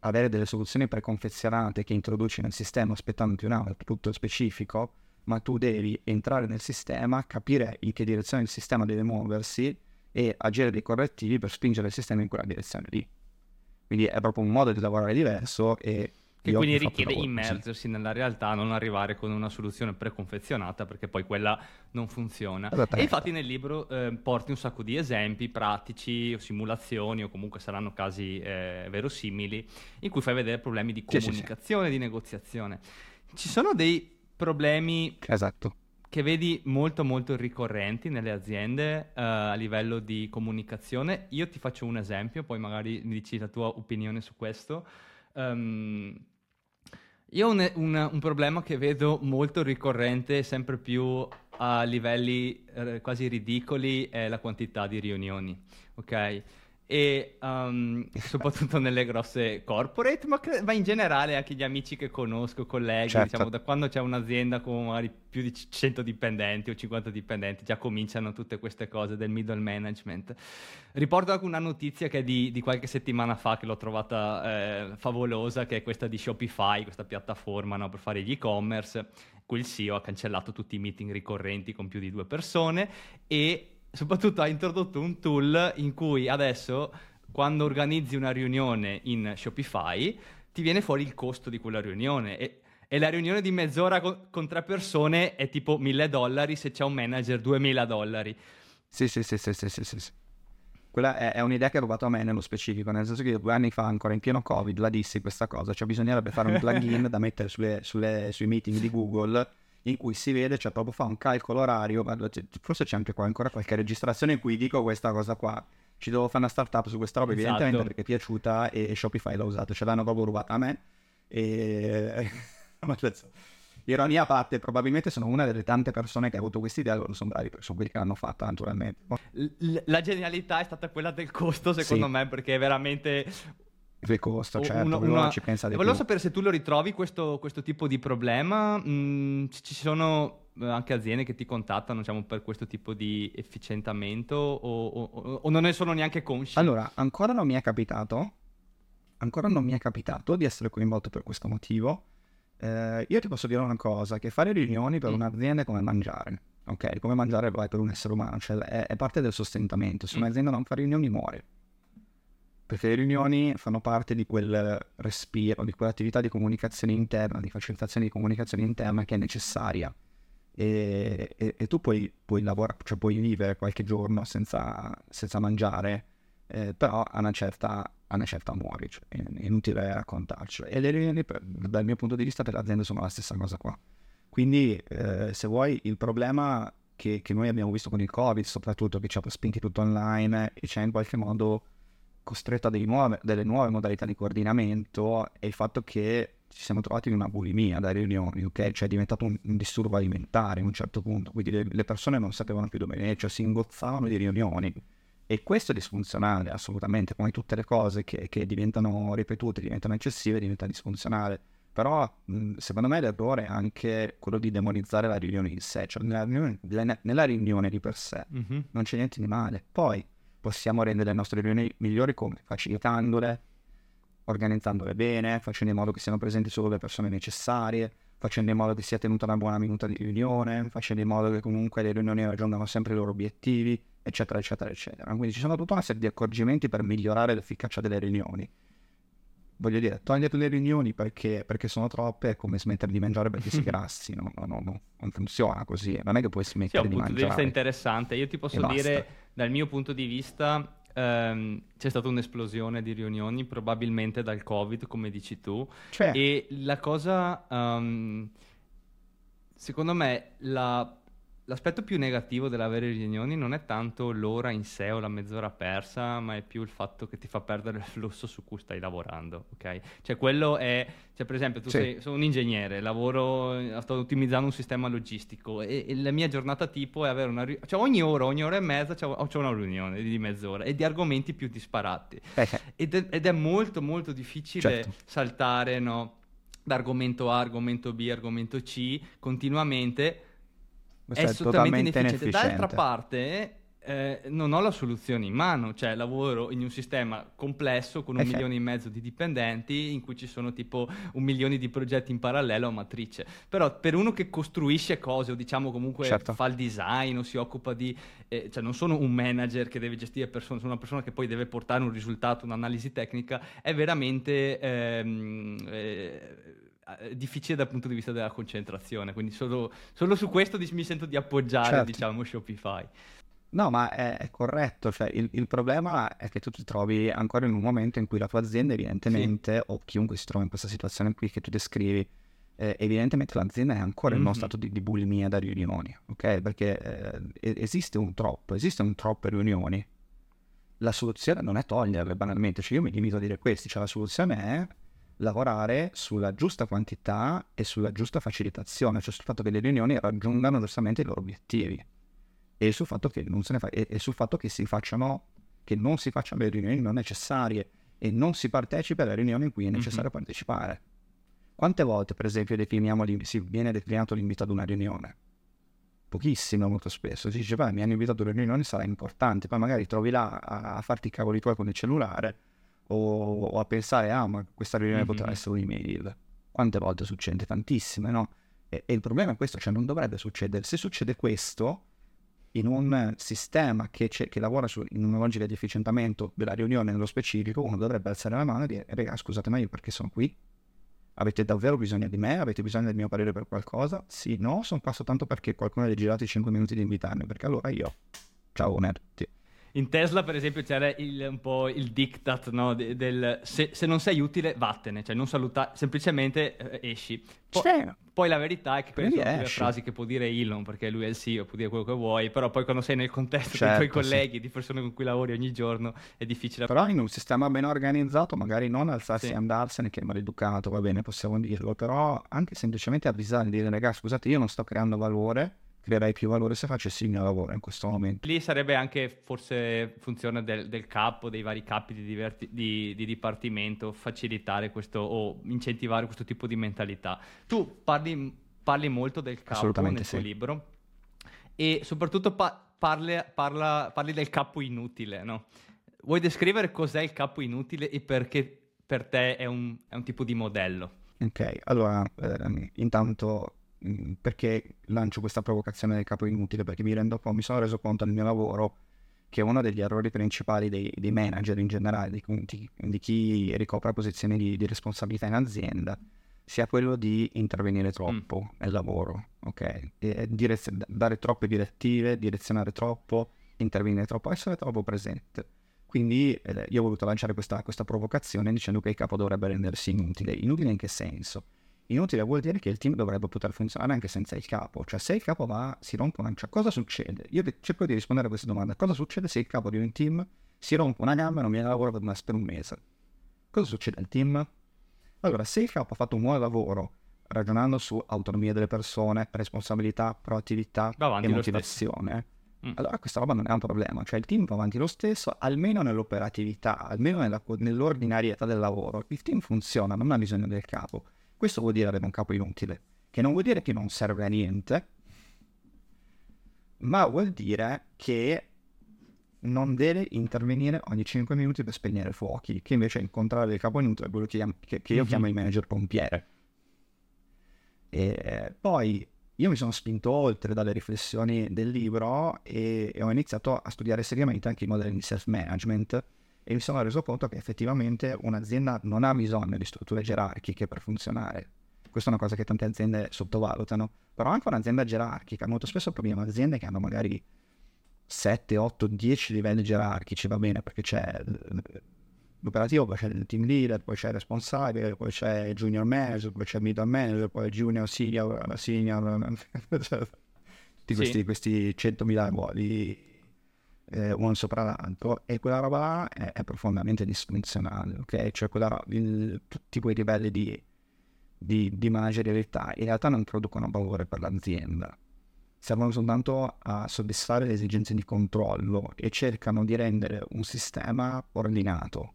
avere delle soluzioni preconfezionate che introduci nel sistema aspettandoti un output specifico, ma tu devi entrare nel sistema, capire in che direzione il sistema deve muoversi e agire dei correttivi per spingere il sistema in quella direzione lì. Quindi è proprio un modo di lavorare diverso e che quindi richiede immergersi nella realtà, non arrivare con una soluzione preconfezionata perché poi quella non funziona. E infatti nel libro eh, porti un sacco di esempi pratici o simulazioni o comunque saranno casi eh, verosimili in cui fai vedere problemi di comunicazione, sì, sì, sì. di negoziazione. Ci sono dei problemi esatto che vedi molto molto ricorrenti nelle aziende uh, a livello di comunicazione. Io ti faccio un esempio, poi magari mi dici la tua opinione su questo. Um, io ho un, un, un, problema che vedo molto ricorrente, sempre più a livelli eh, quasi ridicoli, è la quantità di riunioni, ok? E um, soprattutto nelle grosse corporate, ma, cre- ma, in generale anche gli amici che conosco, colleghi, certo. diciamo, da quando c'è un'azienda con magari più di 100 dipendenti o 50 dipendenti, già cominciano tutte queste cose del middle management. Riporto anche una notizia che è di, di qualche settimana fa, che l'ho trovata eh, favolosa, che è questa di Shopify, questa piattaforma no, per fare gli e-commerce, cui il CEO ha cancellato tutti i meeting ricorrenti con più di due persone e soprattutto ha introdotto un tool in cui adesso quando organizzi una riunione in Shopify ti viene fuori il costo di quella riunione e, e la riunione di mezz'ora con, con, tre persone è tipo 1000 dollari se c'è un manager 2000 dollari. Sì, sì, sì, sì, sì, sì, sì. Quella è, è, un'idea che ho rubato a me nello specifico, nel senso che due anni fa, ancora in pieno Covid, la dissi questa cosa, cioè bisognerebbe fare un plugin da mettere sulle, sulle, sui meeting di Google in cui si vede, cioè proprio fa un calcolo orario, forse c'è anche qua ancora qualche registrazione in cui dico questa cosa qua. Ci devo fare una startup su questa roba, esatto. evidentemente perché è piaciuta e Shopify l'ha usato, ce l'hanno proprio rubata a me. E... Ironia a parte, probabilmente sono una delle tante persone che ha avuto questa idea, loro sono bravi, sono quelli che l'hanno fatta naturalmente. La genialità è stata quella del costo, secondo sì. me, perché è veramente il costo, certo, uno, una... ci pensa di Volevo più. sapere se tu lo ritrovi questo, questo tipo di problema, mm, ci sono eh, anche aziende che ti contattano diciamo, per questo tipo di efficientamento o, o, o, non ne sono neanche consci? Allora, ancora non mi è capitato, ancora non mi è capitato di essere coinvolto per questo motivo. Eh, io ti posso dire una cosa, che fare riunioni per mm. un'azienda è come mangiare, ok? Come mangiare vai per un essere umano, cioè è, è parte del sostentamento, se mm. un'azienda non fa riunioni muore perché le riunioni fanno parte di quel respiro, di quell'attività di comunicazione interna, di facilitazione di comunicazione interna che è necessaria. E, e, e tu puoi, puoi, lavorare, cioè puoi vivere qualche giorno senza, senza mangiare, eh, però a una certa, a una certa muori, cioè, è, inutile raccontarcelo. E le riunioni, per, dal mio punto di vista, per l'azienda sono la stessa cosa qua. Quindi, eh, se vuoi, il problema che, che, noi abbiamo visto con il Covid, soprattutto che ci ha spinti tutto online e c'è in qualche modo costretto a delle nuove, delle nuove modalità di coordinamento è il fatto che ci siamo trovati in una bulimia da riunioni, ok? Cioè è diventato un, un disturbo alimentare a un certo punto, quindi le, le, persone non sapevano più dove venire, cioè si ingozzavano di riunioni. E questo è disfunzionale, assolutamente, come tutte le cose che, che diventano ripetute, diventano eccessive, diventa disfunzionale. Però mh, secondo me l'errore è anche quello di demonizzare la riunione in sé, cioè nella riunione, nella riunione di per sé mm-hmm. non c'è niente di male. Poi possiamo rendere le nostre riunioni migliori come? Facilitandole, organizzandole bene, facendo in modo che siano presenti solo le persone necessarie, facendo in modo che sia tenuta una buona minuta di riunione, facendo in modo che comunque le riunioni raggiungano sempre i loro obiettivi, eccetera, eccetera, eccetera. Quindi ci sono tutta una serie di accorgimenti per migliorare l'efficacia delle riunioni voglio dire, togliere le riunioni perché, perché, sono troppe è come smettere di mangiare perché si grassi, no, no, no, no, non funziona così, non è che puoi smettere sì, di mangiare. Sì, un punto di vista interessante, io ti posso dire, dal mio punto di vista, ehm, c'è stata un'esplosione di riunioni, probabilmente dal Covid, come dici tu. Cioè, E la cosa, ehm, secondo me, la- l'aspetto più negativo dell'avere riunioni non è tanto l'ora in sé o la mezz'ora persa, ma è più il fatto che ti fa perdere il flusso su cui stai lavorando, ok? Cioè quello è, cioè per esempio tu Sì. sei, sono un ingegnere, lavoro, sto ottimizzando un sistema logistico e, e la mia giornata tipo è avere una riunione, cioè ogni ora, ogni ora e mezza c'ho una riunione di mezz'ora e di argomenti più disparati. eh, Ed è, ed è molto molto difficile Certo. saltare no, da argomento A, argomento B, argomento C continuamente. Questo è è assolutamente totalmente inefficiente. D'altra inefficiente. parte, eh, non ho la soluzione in mano, cioè lavoro in un sistema complesso con un Eh, sì. milione e mezzo di dipendenti in cui ci sono tipo un milione di progetti in parallelo a matrice. Però per uno che costruisce cose o diciamo comunque Certo. fa il design o si occupa di... eh, cioè non sono un manager che deve gestire persone, sono una persona che poi deve portare un risultato, un'analisi tecnica, è veramente... ehm, eh, difficile dal punto di vista della concentrazione quindi solo, solo su questo mi sento di appoggiare Certo. diciamo Shopify No, ma è, è corretto, cioè il, il problema è che tu ti trovi ancora in un momento in cui la tua azienda evidentemente, o chiunque si trova in questa situazione qui che tu descrivi, eh, evidentemente l'azienda è ancora in uno Mhm. stato di, di bulimia da riunioni, ok? Perché eh, esiste un troppo, esistono troppe riunioni. La soluzione non è toglierle banalmente, cioè io mi limito a dire questo, cioè la soluzione è lavorare sulla giusta quantità e sulla giusta facilitazione, cioè sul fatto che le riunioni raggiungano giustamente i loro obiettivi e sul fatto che non se ne fa e, e sul fatto che si facciano che non si facciano le riunioni non necessarie e non si partecipa alle riunioni in cui è necessario partecipare. Quante volte, per esempio, si viene declinato l'invito ad una riunione? Pochissimo, molto spesso. Si dice, "Beh, mi hanno invitato ad una riunione, sarà importante. Poi magari trovi là a, a farti i cavoli tuoi con il cellulare o, o a pensare, ah, ma questa riunione Mhm. potrà essere un'email. Quante volte succede? Tantissime, no? E, e il problema è questo, cioè non dovrebbe succedere. Se succede questo, in un sistema che, c'è- che lavora su, in una logica di efficientamento della riunione nello specifico, uno dovrebbe alzare la mano e dire, raga, scusate, ma io perché sono qui? Avete davvero bisogno di me? Avete bisogno del mio parere per qualcosa? Sì, no, sono qua soltanto perché qualcuno ha girato i 5 minuti di invitarmi, perché allora io, ciao nerd, ti- In Tesla, per esempio, c'era il- un po' il diktat no, de- del se, se non sei utile, vattene, cioè non saluta, semplicemente eh, esci. Po- poi la verità è che quelle Quindi sono le frasi che può dire Elon, perché lui è il CEO, può dire quello che vuoi, però poi quando sei nel contesto Certo, dei tuoi sì. colleghi, di persone con cui lavori ogni giorno, è difficile. Però in un sistema ben organizzato, magari non alzarsi Sì. e andarsene, che è maleducato, va bene, possiamo dirlo, però anche semplicemente avvisare, dire, ragazzi, scusate, io non sto creando valore, creerei più valore se facessi il mio lavoro in questo momento. Lì sarebbe anche forse funzione del, del capo, dei vari capi di, diverti- di- di dipartimento, facilitare questo o incentivare questo tipo di mentalità. Tu parli, parli molto del capo nel tuo sì. libro e soprattutto pa- parli, parla- parli del capo inutile, no? Vuoi descrivere cos'è il capo inutile e perché per te è un, è un tipo di modello? Ok, allora, ehm, intanto, perché lancio questa provocazione del capo inutile? Perché mi rendo mi sono reso conto nel mio lavoro che uno degli errori principali dei, dei manager in generale, di, di- di chi ricopre posizioni di, di responsabilità in azienda, sia quello di intervenire troppo nel lavoro, ok? E direz- dare troppe direttive, direzionare troppo, intervenire troppo, essere troppo presente. Quindi eh, io ho voluto lanciare questa, questa provocazione dicendo che il capo dovrebbe rendersi inutile. Inutile in che senso? Inutile vuol dire che il team dovrebbe poter funzionare anche senza il capo. Cioè se il capo va, si rompe una... Cioè cosa succede? Io cerco di rispondere a questa domanda. Cosa succede se il capo di un team si rompe una gamba e non viene a lavoro per, un mese? Cosa succede al team? Allora, se il capo ha fatto un buon lavoro ragionando su autonomia delle persone, responsabilità, proattività e motivazione, Mm. allora questa roba non è un problema, cioè il team va avanti lo stesso, almeno nell'operatività, almeno nella- nell'ordinarietà del lavoro. Il team funziona, non ha bisogno del capo. Questo vuol dire avere un capo inutile, che non vuol dire che non serve a niente, ma vuol dire che non deve intervenire ogni 5 minuti per spegnere fuochi, che invece è il contrario del capo inutile, è quello che, che- che io Mhm. chiamo il manager pompiere. E poi io mi sono spinto oltre dalle riflessioni del libro e, e ho iniziato a studiare seriamente anche i modelli di self-management e mi sono reso conto che effettivamente un'azienda non ha bisogno di strutture gerarchiche per funzionare. Questa è una cosa che tante aziende sottovalutano, però anche un'azienda gerarchica, molto spesso troviamo aziende che hanno magari 7, 8, 10 livelli gerarchici, va bene, perché c'è l'operativo, poi c'è il team leader, poi c'è il responsabile, poi c'è il junior manager, poi c'è il middle manager, poi il junior, senior, senior, tutti questi, sì. questi 100.000 ruoli eh, uno sopra l'altro e quella roba è, è profondamente disfunzionale, ok? Cioè quella, il, tutti quei livelli di, di, di managerialità in realtà non producono valore per l'azienda, servono soltanto a soddisfare le esigenze di controllo e cercano di rendere un sistema ordinato.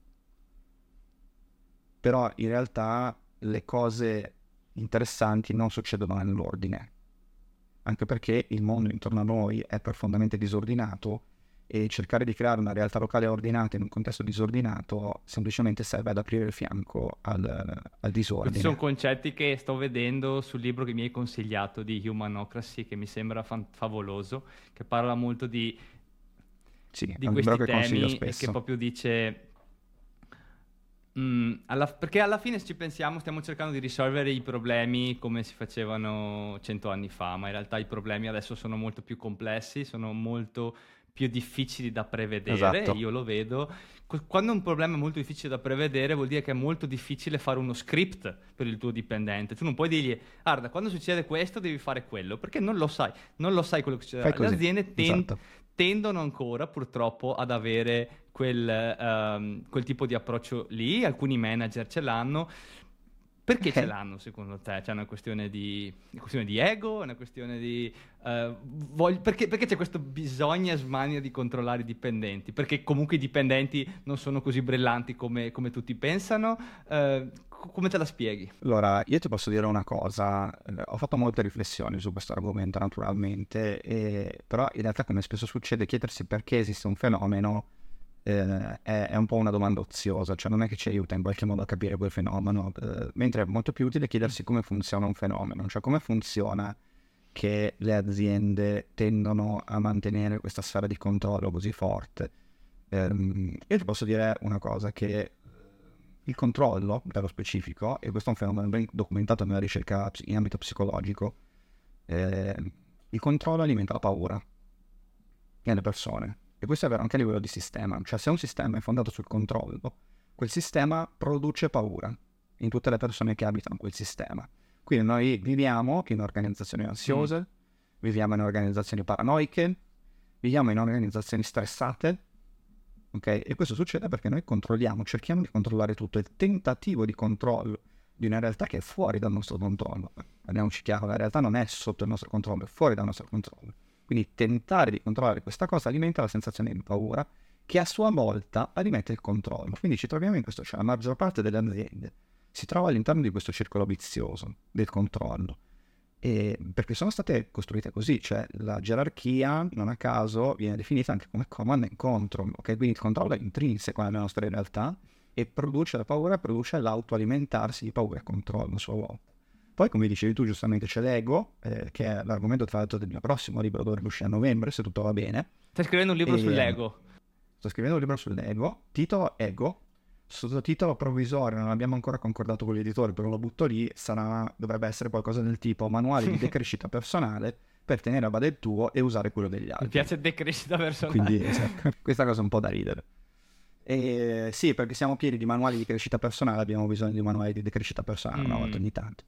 Però in realtà le cose interessanti non succedono nell'ordine, anche perché il mondo intorno a noi è profondamente disordinato e cercare di creare una realtà locale ordinata in un contesto disordinato semplicemente serve ad aprire il fianco al, al disordine. Questi sono concetti che sto vedendo sul libro che mi hai consigliato di Humanocracy, che mi sembra fan- favoloso, che parla molto di, sì, di questi temi e che proprio dice... Mm, alla, perché alla fine se ci pensiamo stiamo cercando di risolvere i problemi come si facevano cento anni fa, ma in realtà i problemi adesso sono molto più complessi, sono molto più difficili da prevedere, esatto. io lo vedo. Quando un problema è molto difficile da prevedere vuol dire che è molto difficile fare uno script per il tuo dipendente. Tu non puoi dirgli, guarda, quando succede questo devi fare quello, perché non lo sai, non lo sai quello che succede. Le aziende ten- esatto. tendono ancora purtroppo ad avere quel, um, quel tipo di approccio lì, alcuni manager ce l'hanno, perché okay. ce l'hanno secondo te? C'è una questione di, una questione di ego? Una questione di... Uh, voglio, perché, perché, c'è questo bisogno e smania di controllare i dipendenti? Perché comunque i dipendenti non sono così brillanti come, come tutti pensano? Uh, come te la spieghi? Allora, io ti posso dire una cosa, ho fatto molte riflessioni su questo argomento naturalmente, e, però in realtà come spesso succede chiedersi perché esiste un fenomeno eh, è, è, un po' una domanda oziosa, cioè non è che ci aiuta in qualche modo a capire quel fenomeno, eh, mentre è molto più utile chiedersi come funziona un fenomeno, cioè come funziona che le aziende tendono a mantenere questa sfera di controllo così forte. Eh, io ti posso dire una cosa, che il controllo, nello specifico, e questo è un fenomeno ben documentato nella ricerca in ambito psicologico, eh, il controllo alimenta la paura nelle persone. E questo è vero anche a livello di sistema, cioè se un sistema è fondato sul controllo, quel sistema produce paura in tutte le persone che abitano quel sistema. Quindi noi viviamo in organizzazioni ansiose, mm. viviamo in organizzazioni paranoiche, viviamo in organizzazioni stressate, ok? E questo succede perché noi controlliamo, cerchiamo di controllare tutto. Il tentativo di controllo di una realtà che è fuori dal nostro controllo. Parliamoci chiaro, la realtà non è sotto il nostro controllo, è fuori dal nostro controllo. Quindi tentare di controllare questa cosa alimenta la sensazione di paura che a sua volta alimenta il controllo. Quindi ci troviamo in questo, cioè la maggior parte delle aziende si trova all'interno di questo circolo vizioso del controllo. E perché sono state costruite così, cioè la gerarchia non a caso viene definita anche come command and control, ok? Quindi il controllo è intrinseco nella nostra realtà e produce la paura, produce l'autoalimentarsi di paura e controllo a sua volta. Poi, come dicevi tu giustamente, c'è l'ego, eh, che è l'argomento tra l'altro del mio prossimo libro, dovrebbe uscire a novembre, se tutto va bene. Stai scrivendo un libro e... sull'ego? Sto scrivendo un libro sull'ego, titolo Ego, sottotitolo provvisorio, non abbiamo ancora concordato con gli editori, però lo butto lì, sarà, dovrebbe essere qualcosa del tipo manuale di decrescita personale per tenere a bada il tuo e usare quello degli altri. Mi piace decrescita personale. Quindi, esatto, questa cosa è un po' da ridere. E, sì, perché siamo pieni di manuali di crescita personale, abbiamo bisogno di manuali di decrescita personale mm. una volta ogni tanto.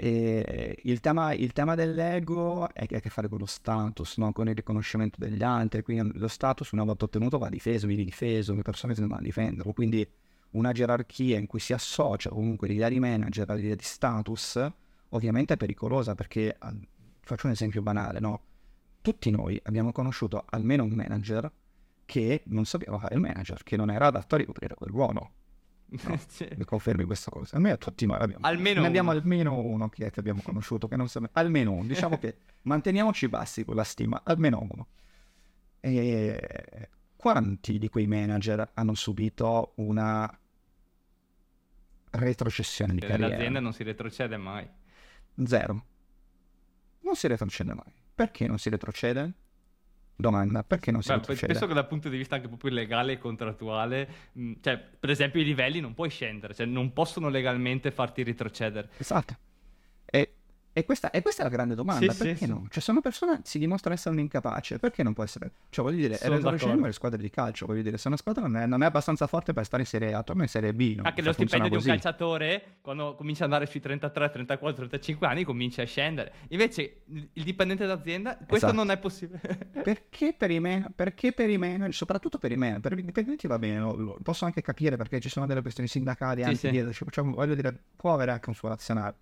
E il, tema, il tema dell'ego è che ha a che fare con lo status, no? con il riconoscimento degli altri, quindi lo status una volta ottenuto va difeso, viene difeso, le persone si devono difendere, quindi una gerarchia in cui si associa comunque l'idea di manager all'idea di status ovviamente è pericolosa perché, faccio un esempio banale, no? tutti noi abbiamo conosciuto almeno un manager che non sapeva fare il manager, che non era adatto a ricoprire quel ruolo No, mi confermi questa cosa. Almeno tutti noi abbiamo. Almeno ne abbiamo almeno uno che abbiamo conosciuto, che non sa... Almeno uno. Diciamo che manteniamoci bassi con la stima, almeno uno. E quanti di quei manager hanno subito una retrocessione di carriera? Nell'azienda non si retrocede mai. Zero. Non si retrocede mai. Perché non si retrocede? Domanda, perché non si Beh, retrocede? Penso che dal punto di vista anche proprio legale e contrattuale, mh, cioè per esempio i livelli non puoi scendere, cioè non possono legalmente farti retrocedere. Esatto. E, E questa, e questa, è la grande domanda, sì, perché sì, no? Cioè, se una persona si dimostra essere un incapace, perché non può essere... Cioè, voglio dire, è retroscena le squadre di calcio, voglio dire, se una squadra non è, non è abbastanza forte per stare in Serie A, torna in Serie B, no? Anche Cioè, lo stipendio di un così. calciatore, quando comincia ad andare sui 33, 34, 35 anni, comincia a scendere. Invece, il dipendente d'azienda, questo Esatto. non è possibile. Perché per i man- perché per i manager, soprattutto per i manager, per i dipendenti va bene, lo- posso anche capire perché ci sono delle questioni sindacali Sì, anche sì. dietro, cioè, voglio dire, può avere anche un suo razionale.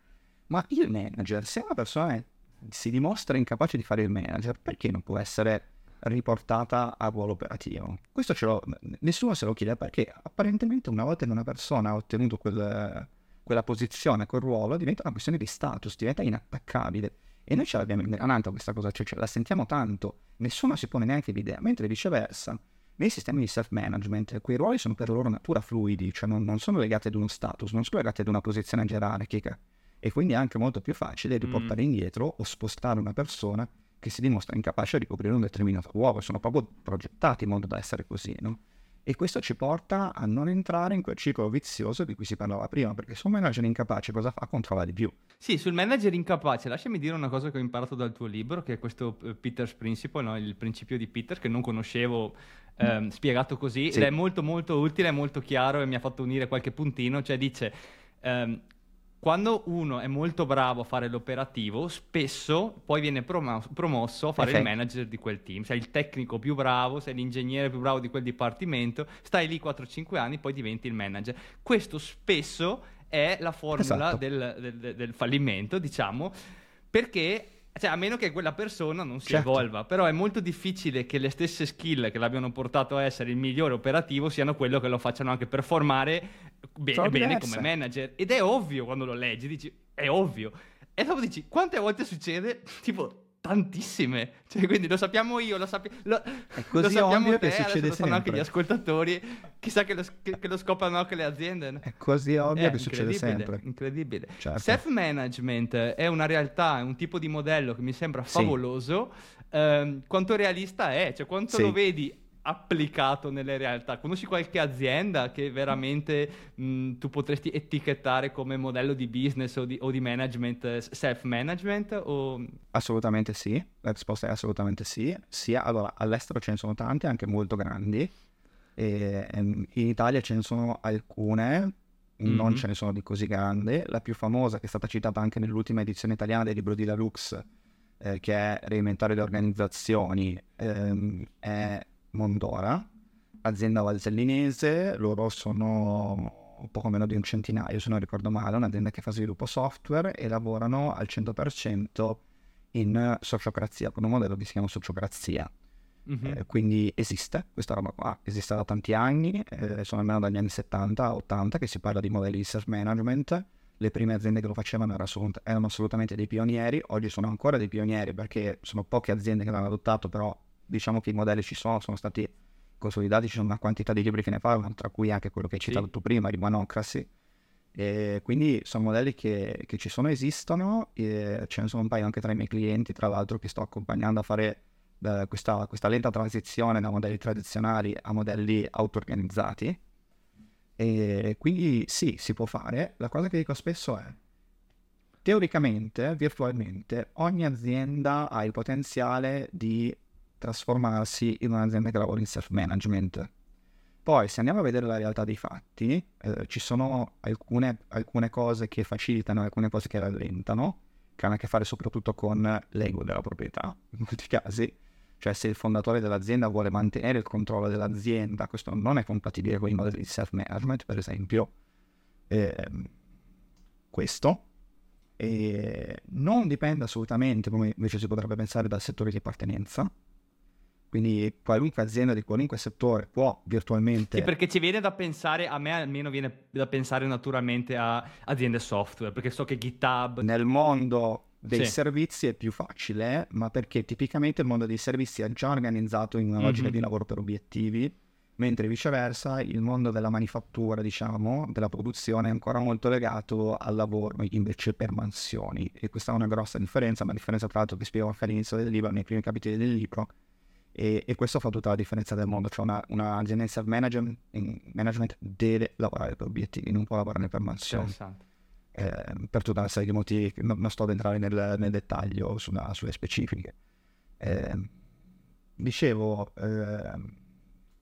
Ma il manager, se una persona si dimostra incapace di fare il manager, perché non può essere riportata a ruolo operativo? Questo ce lo, nessuno se lo chiede perché apparentemente una volta che una persona ha ottenuto quel- quella posizione, quel ruolo, diventa una questione di status, diventa inattaccabile. E noi ce l'abbiamo ingranata questa cosa, cioè, cioè, la sentiamo tanto, nessuno si pone neanche l'idea, mentre viceversa, nei sistemi di self-management, quei ruoli sono per loro natura fluidi, cioè non, non sono legati ad uno status, non sono legati ad una posizione gerarchica, e quindi è anche molto più facile riportare indietro o spostare una persona che si dimostra incapace di coprire un determinato ruolo, sono proprio progettati in modo da essere così, no? E questo ci porta a non entrare in quel ciclo vizioso di cui si parlava prima, perché se un manager incapace cosa fa? Controlla di più. Sì, sul manager incapace, lasciami dire una cosa che ho imparato dal tuo libro, che è questo eh, Peters Principle, no? il principio di Peters, che non conoscevo ehm, spiegato così, Sì. ed è molto molto utile, è molto chiaro e mi ha fatto unire qualche puntino, cioè dice... ehm, quando uno è molto bravo a fare l'operativo, spesso poi viene promo- promosso a fare il Perfetto. manager di quel team. Sei il tecnico più bravo, sei l'ingegnere più bravo di quel dipartimento, stai lì 4-5 anni, poi diventi il manager. Questo spesso è la formula Esatto. del, del- del- del fallimento, diciamo, perché cioè, a meno che quella persona non si Certo. evolva, però è molto difficile che le stesse skill che l'abbiano portato a essere il migliore operativo siano quello che lo facciano anche performare be- bene diverse. come manager. Ed è ovvio quando lo leggi, dici, è ovvio. E dopo dici, quante volte succede? Tipo, tantissime. Cioè, quindi lo sappiamo io, lo, sappi- lo, È lo così sappiamo ovvio te, che succede lo sanno anche gli ascoltatori. Chissà che lo, che- che lo scoprono anche le aziende. È così ovvio Eh, che succede sempre. Incredibile. Certo. Self-management è una realtà, è un tipo di modello che mi sembra Sì. favoloso. Ehm, quanto realista è? Cioè, quanto Sì. lo vedi applicato nelle realtà? Conosci qualche azienda che veramente mh, tu potresti etichettare come modello di business o di, o di management, eh, self-management? O... Assolutamente sì, la risposta è assolutamente sì. Sia, allora, all'estero ce ne sono tante, anche molto grandi. E, ehm, in Italia ce ne sono alcune, non Mhm. ce ne sono di così grandi. La più famosa, che è stata citata anche nell'ultima edizione italiana del libro di La Lux, eh, che è Reinventare le organizzazioni, ehm, è Mondora, azienda valtellinese. Loro sono un poco meno di un centinaio, se non ricordo male, un'azienda che fa sviluppo software e lavorano al 100% in sociocrazia, con un modello che si chiama sociocrazia. Mhm. Eh, quindi esiste questa roba qua, esiste da tanti anni, eh, sono almeno dagli anni 70-80 che si parla di modelli di self-management. Le prime aziende che lo facevano erano assolutamente dei pionieri, oggi sono ancora dei pionieri perché sono poche aziende che l'hanno adottato, però diciamo che i modelli ci sono, sono stati consolidati, ci sono una quantità di libri che ne parlano, tra cui anche quello che hai Sì. citato tu prima, di Monocracy. E quindi sono modelli che, che ci sono, esistono, e ce ne sono un paio anche tra i miei clienti, tra l'altro, che sto accompagnando a fare eh, questa, questa lenta transizione da modelli tradizionali a modelli auto-organizzati. E quindi sì, si può fare. La cosa che dico spesso è, teoricamente, virtualmente, ogni azienda ha il potenziale di trasformarsi in un'azienda che lavora in self-management. Poi, se andiamo a vedere la realtà dei fatti, eh, ci sono alcune, alcune cose che facilitano e alcune cose che rallentano, che hanno a che fare soprattutto con l'ego della proprietà, in molti casi. Cioè, se il fondatore dell'azienda vuole mantenere il controllo dell'azienda, questo non è compatibile con i modelli di self-management, per esempio. Ehm, questo. E non dipende assolutamente, come invece si potrebbe pensare, dal settore di appartenenza. Quindi qualunque azienda di qualunque settore può virtualmente... Sì, perché ci viene da pensare, a me almeno viene da pensare naturalmente a aziende software, perché so che GitHub... Nel mondo dei Sì. servizi è più facile, ma perché tipicamente il mondo dei servizi è già organizzato in una logica Mhm. di lavoro per obiettivi, mentre viceversa il mondo della manifattura, diciamo, della produzione è ancora molto legato al lavoro invece per mansioni. E questa è una grossa differenza, ma differenza tra l'altro che spiego anche all'inizio del libro, nei primi capitoli del libro, e, e questo fa tutta la differenza del mondo, cioè una, un'azienda in self-management management deve lavorare per obiettivi, non può lavorare per mansioni. Eh, per tutta una serie di motivi, non, non sto ad entrare nel, nel dettaglio sulla, sulle specifiche. Eh, dicevo, eh,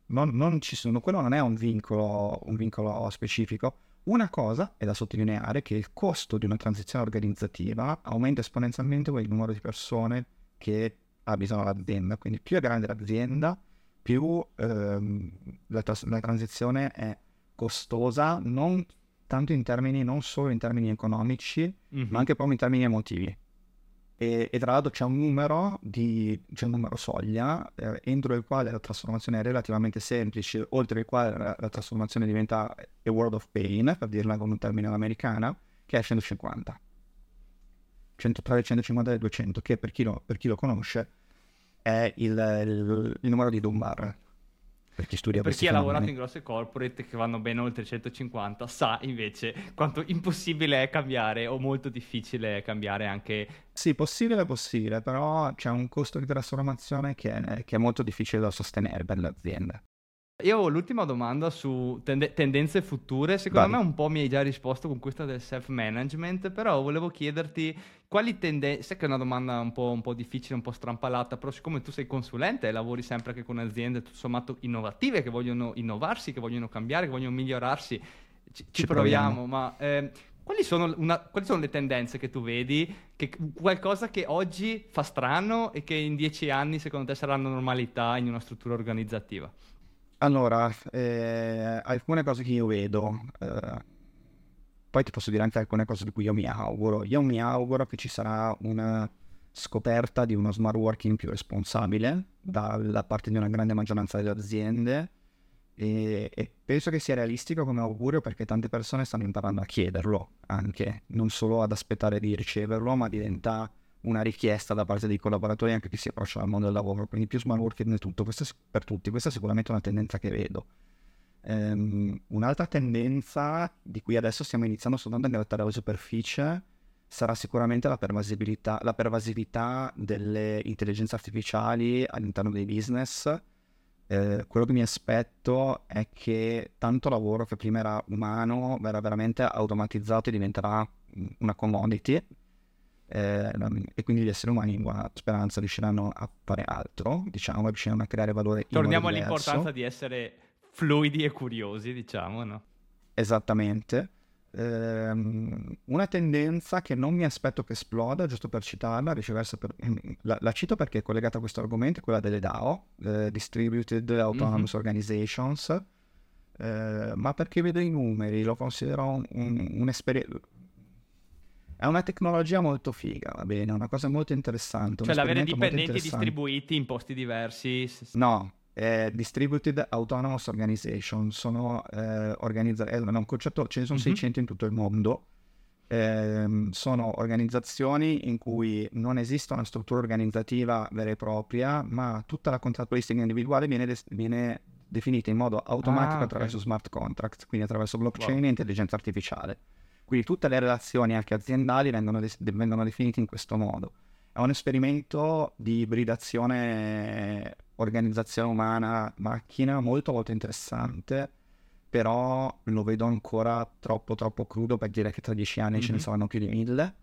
non, non, ci sono, quello non è un vincolo, un vincolo specifico. Una cosa è da sottolineare che il costo di una transizione organizzativa aumenta esponenzialmente con il numero di persone che abitano l'azienda, quindi più è grande l'azienda, più ehm, la, tras- la transizione è costosa, non tanto in termini, non solo in termini economici, mm-hmm. ma anche proprio in termini emotivi. E, e, tra l'altro c'è un numero, di, c'è un numero soglia eh, entro il quale la trasformazione è relativamente semplice, oltre il quale la, la, trasformazione diventa a world of pain, per dirla con un termine americano, che è 150. 100, tra le 150 e le 200, che per chi lo, per chi lo conosce è il, il, il numero di Dunbar, per chi studia per chi ha lavorato in grosse corporate che vanno ben oltre 150 sa invece quanto impossibile è cambiare o molto difficile è cambiare anche sì possibile è possibile però c'è un costo di trasformazione che è, che è molto difficile da sostenere per l'azienda io ho l'ultima domanda su tende- tendenze future. Secondo Vai. me un po' mi hai già risposto con questa del self-management, però volevo chiederti quali tendenze... Sai che è una domanda un po', un po', difficile, un po' strampalata, però siccome tu sei consulente e lavori sempre anche con aziende tutto sommato innovative, che vogliono innovarsi, che vogliono cambiare, che vogliono migliorarsi, ci, ci proviamo, proviamo. ma... Eh, quali sono, una, quali sono, le tendenze che tu vedi? Che, qualcosa che oggi fa strano e che in dieci anni secondo te saranno normalità in una struttura organizzativa? Allora, eh, alcune cose che io vedo, eh, poi ti posso dire anche alcune cose di cui io mi auguro. Io mi auguro che ci sarà una scoperta di uno smart working più responsabile da parte di una grande maggioranza delle aziende e, e, penso che sia realistico come augurio perché tante persone stanno imparando a chiederlo anche, non solo ad aspettare di riceverlo, ma diventa una richiesta da parte dei collaboratori anche che si approcciano al mondo del lavoro, quindi più smart working e tutto, questo è per tutti, questa è sicuramente una tendenza che vedo. Um, un'altra tendenza di cui adesso stiamo iniziando soltanto a grattare la superficie sarà sicuramente la pervasività, la pervasività delle intelligenze artificiali all'interno dei business. Eh, quello che mi aspetto è che tanto lavoro che prima era umano verrà veramente automatizzato e diventerà una commodity eh, e quindi gli esseri umani in buona speranza riusciranno a fare altro, diciamo, riusciranno a creare valore. Torniamo all'importanza di essere fluidi e curiosi, diciamo, no? Esattamente. Eh, una tendenza che non mi aspetto che esploda, giusto per citarla, viceversa per... la, la, cito perché è collegata a questo argomento, è quella delle DAO, eh, Distributed Autonomous mm-hmm. Organizations, eh, ma perché vedo i numeri, lo considero un, un, un'esperienza è una tecnologia molto figa, va bene, è una cosa molto interessante. Cioè l'avere dipendenti distribuiti in posti diversi? No, è Distributed Autonomous Organization, sono eh, organizza- è un concetto, ce ne sono mm-hmm. 600 in tutto il mondo, eh, sono organizzazioni in cui non esiste una struttura organizzativa vera e propria, ma tutta la contrattualistica individuale viene, de- viene definita in modo automatico ah, okay. attraverso smart contracts, quindi attraverso blockchain wow. e intelligenza artificiale. Quindi tutte le relazioni anche aziendali vengono, de- vengono definite in questo modo. È un esperimento di ibridazione organizzazione umana-macchina molto molto interessante, però lo vedo ancora troppo troppo crudo per dire che tra dieci anni mm-hmm. ce ne mhm. saranno più di mille.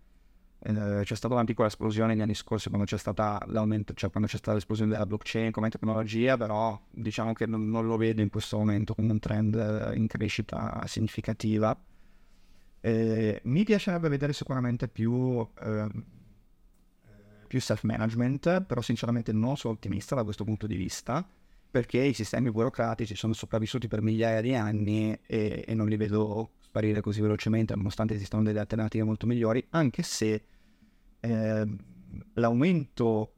Eh, c'è stata una piccola esplosione negli anni scorsi quando c'è stata l'aumento, cioè quando c'è stata l'esplosione della blockchain come tecnologia, però diciamo che non, non lo vedo in questo momento come un trend eh, in crescita significativa. Eh, mi piacerebbe vedere sicuramente più, eh, più self-management, però sinceramente non sono ottimista da questo punto di vista, perché i sistemi burocratici sono sopravvissuti per migliaia di anni e, e non li vedo sparire così velocemente, nonostante esistano delle alternative molto migliori, anche se eh, l'aumento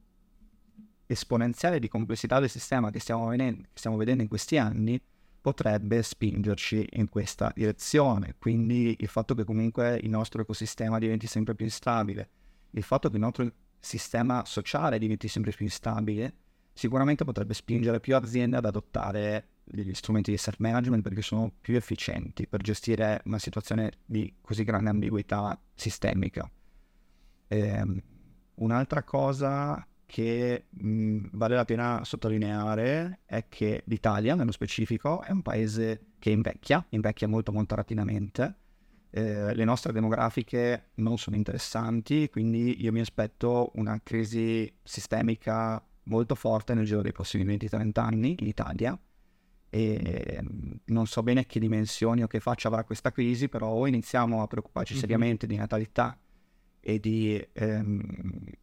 esponenziale di complessità del sistema che stiamo, venendo, che stiamo vedendo in questi anni potrebbe spingerci in questa direzione. Quindi il fatto che comunque il nostro ecosistema diventi sempre più instabile, il fatto che il nostro sistema sociale diventi sempre più instabile, sicuramente potrebbe spingere più aziende ad adottare gli strumenti di self-management perché sono più efficienti per gestire una situazione di così grande ambiguità sistemica. Eh, un'altra cosa che mh, vale la pena sottolineare è che l'Italia, nello specifico, è un paese che invecchia, invecchia molto molto rapidamente. eh, le nostre demografiche non sono interessanti, quindi io mi aspetto una crisi sistemica molto forte nel giro dei prossimi 20-30 anni in Italia e non so bene che dimensioni o che faccia avrà questa crisi, però o iniziamo a preoccuparci mm-hmm. seriamente di natalità e di, ehm,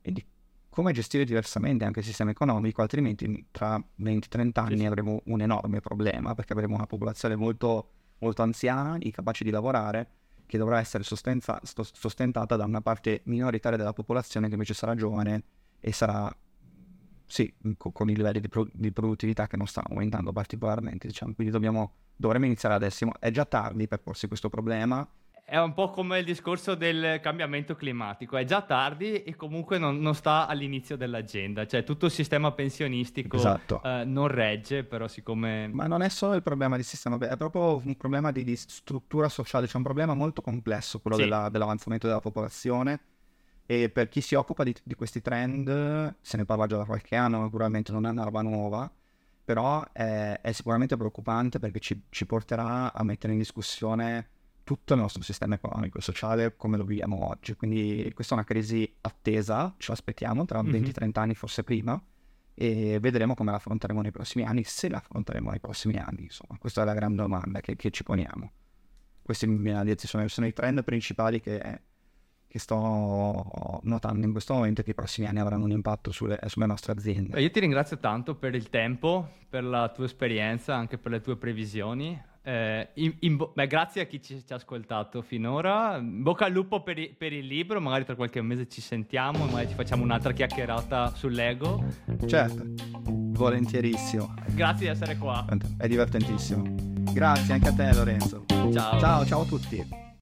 e di, come gestire diversamente anche il sistema economico, altrimenti tra 20-30 anni avremo un enorme problema perché avremo una popolazione molto, molto anziana, incapace di lavorare, che dovrà essere sostenza, sostentata da una parte minoritaria della popolazione che invece sarà giovane e sarà sì, con, con i livelli di, pro- di, produttività che non stanno aumentando particolarmente, diciamo, quindi dobbiamo, dovremmo iniziare adesso, è già tardi per porsi questo problema. È un po' come il discorso del cambiamento climatico, è già tardi e comunque non, non sta all'inizio dell'agenda, cioè tutto il sistema pensionistico esatto. eh, non regge, però siccome... Ma non è solo il problema di sistema, è proprio un problema di, di struttura sociale, c'è un problema molto complesso, quello sì. della, dell'avanzamento della popolazione e per chi si occupa di, di, questi trend, se ne parla già da qualche anno, naturalmente non è una roba nuova, però è, è sicuramente preoccupante perché ci, ci, porterà a mettere in discussione tutto il nostro sistema economico e sociale come lo viviamo oggi. Quindi questa è una crisi attesa, ci aspettiamo tra mm-hmm. 20-30 anni, forse prima, e vedremo come la affronteremo nei prossimi anni, se la affronteremo nei prossimi anni. Insomma, questa è la grande domanda che, che ci poniamo. Questi sono, sono i trend principali che che sto notando in questo momento e che i prossimi anni avranno un impatto sulle, sulle nostre aziende. Io ti ringrazio tanto per il tempo, per la tua esperienza, anche per le tue previsioni. Eh, in, in bo- beh, grazie a chi ci, ci, ha ascoltato finora. Bocca al lupo per, i, per, il libro, magari tra qualche mese ci sentiamo, magari ci facciamo un'altra chiacchierata sull'ego. Certo, volentierissimo. Grazie di essere qua. È divertentissimo. Grazie anche a te Lorenzo. Ciao. Ciao, ciao a tutti.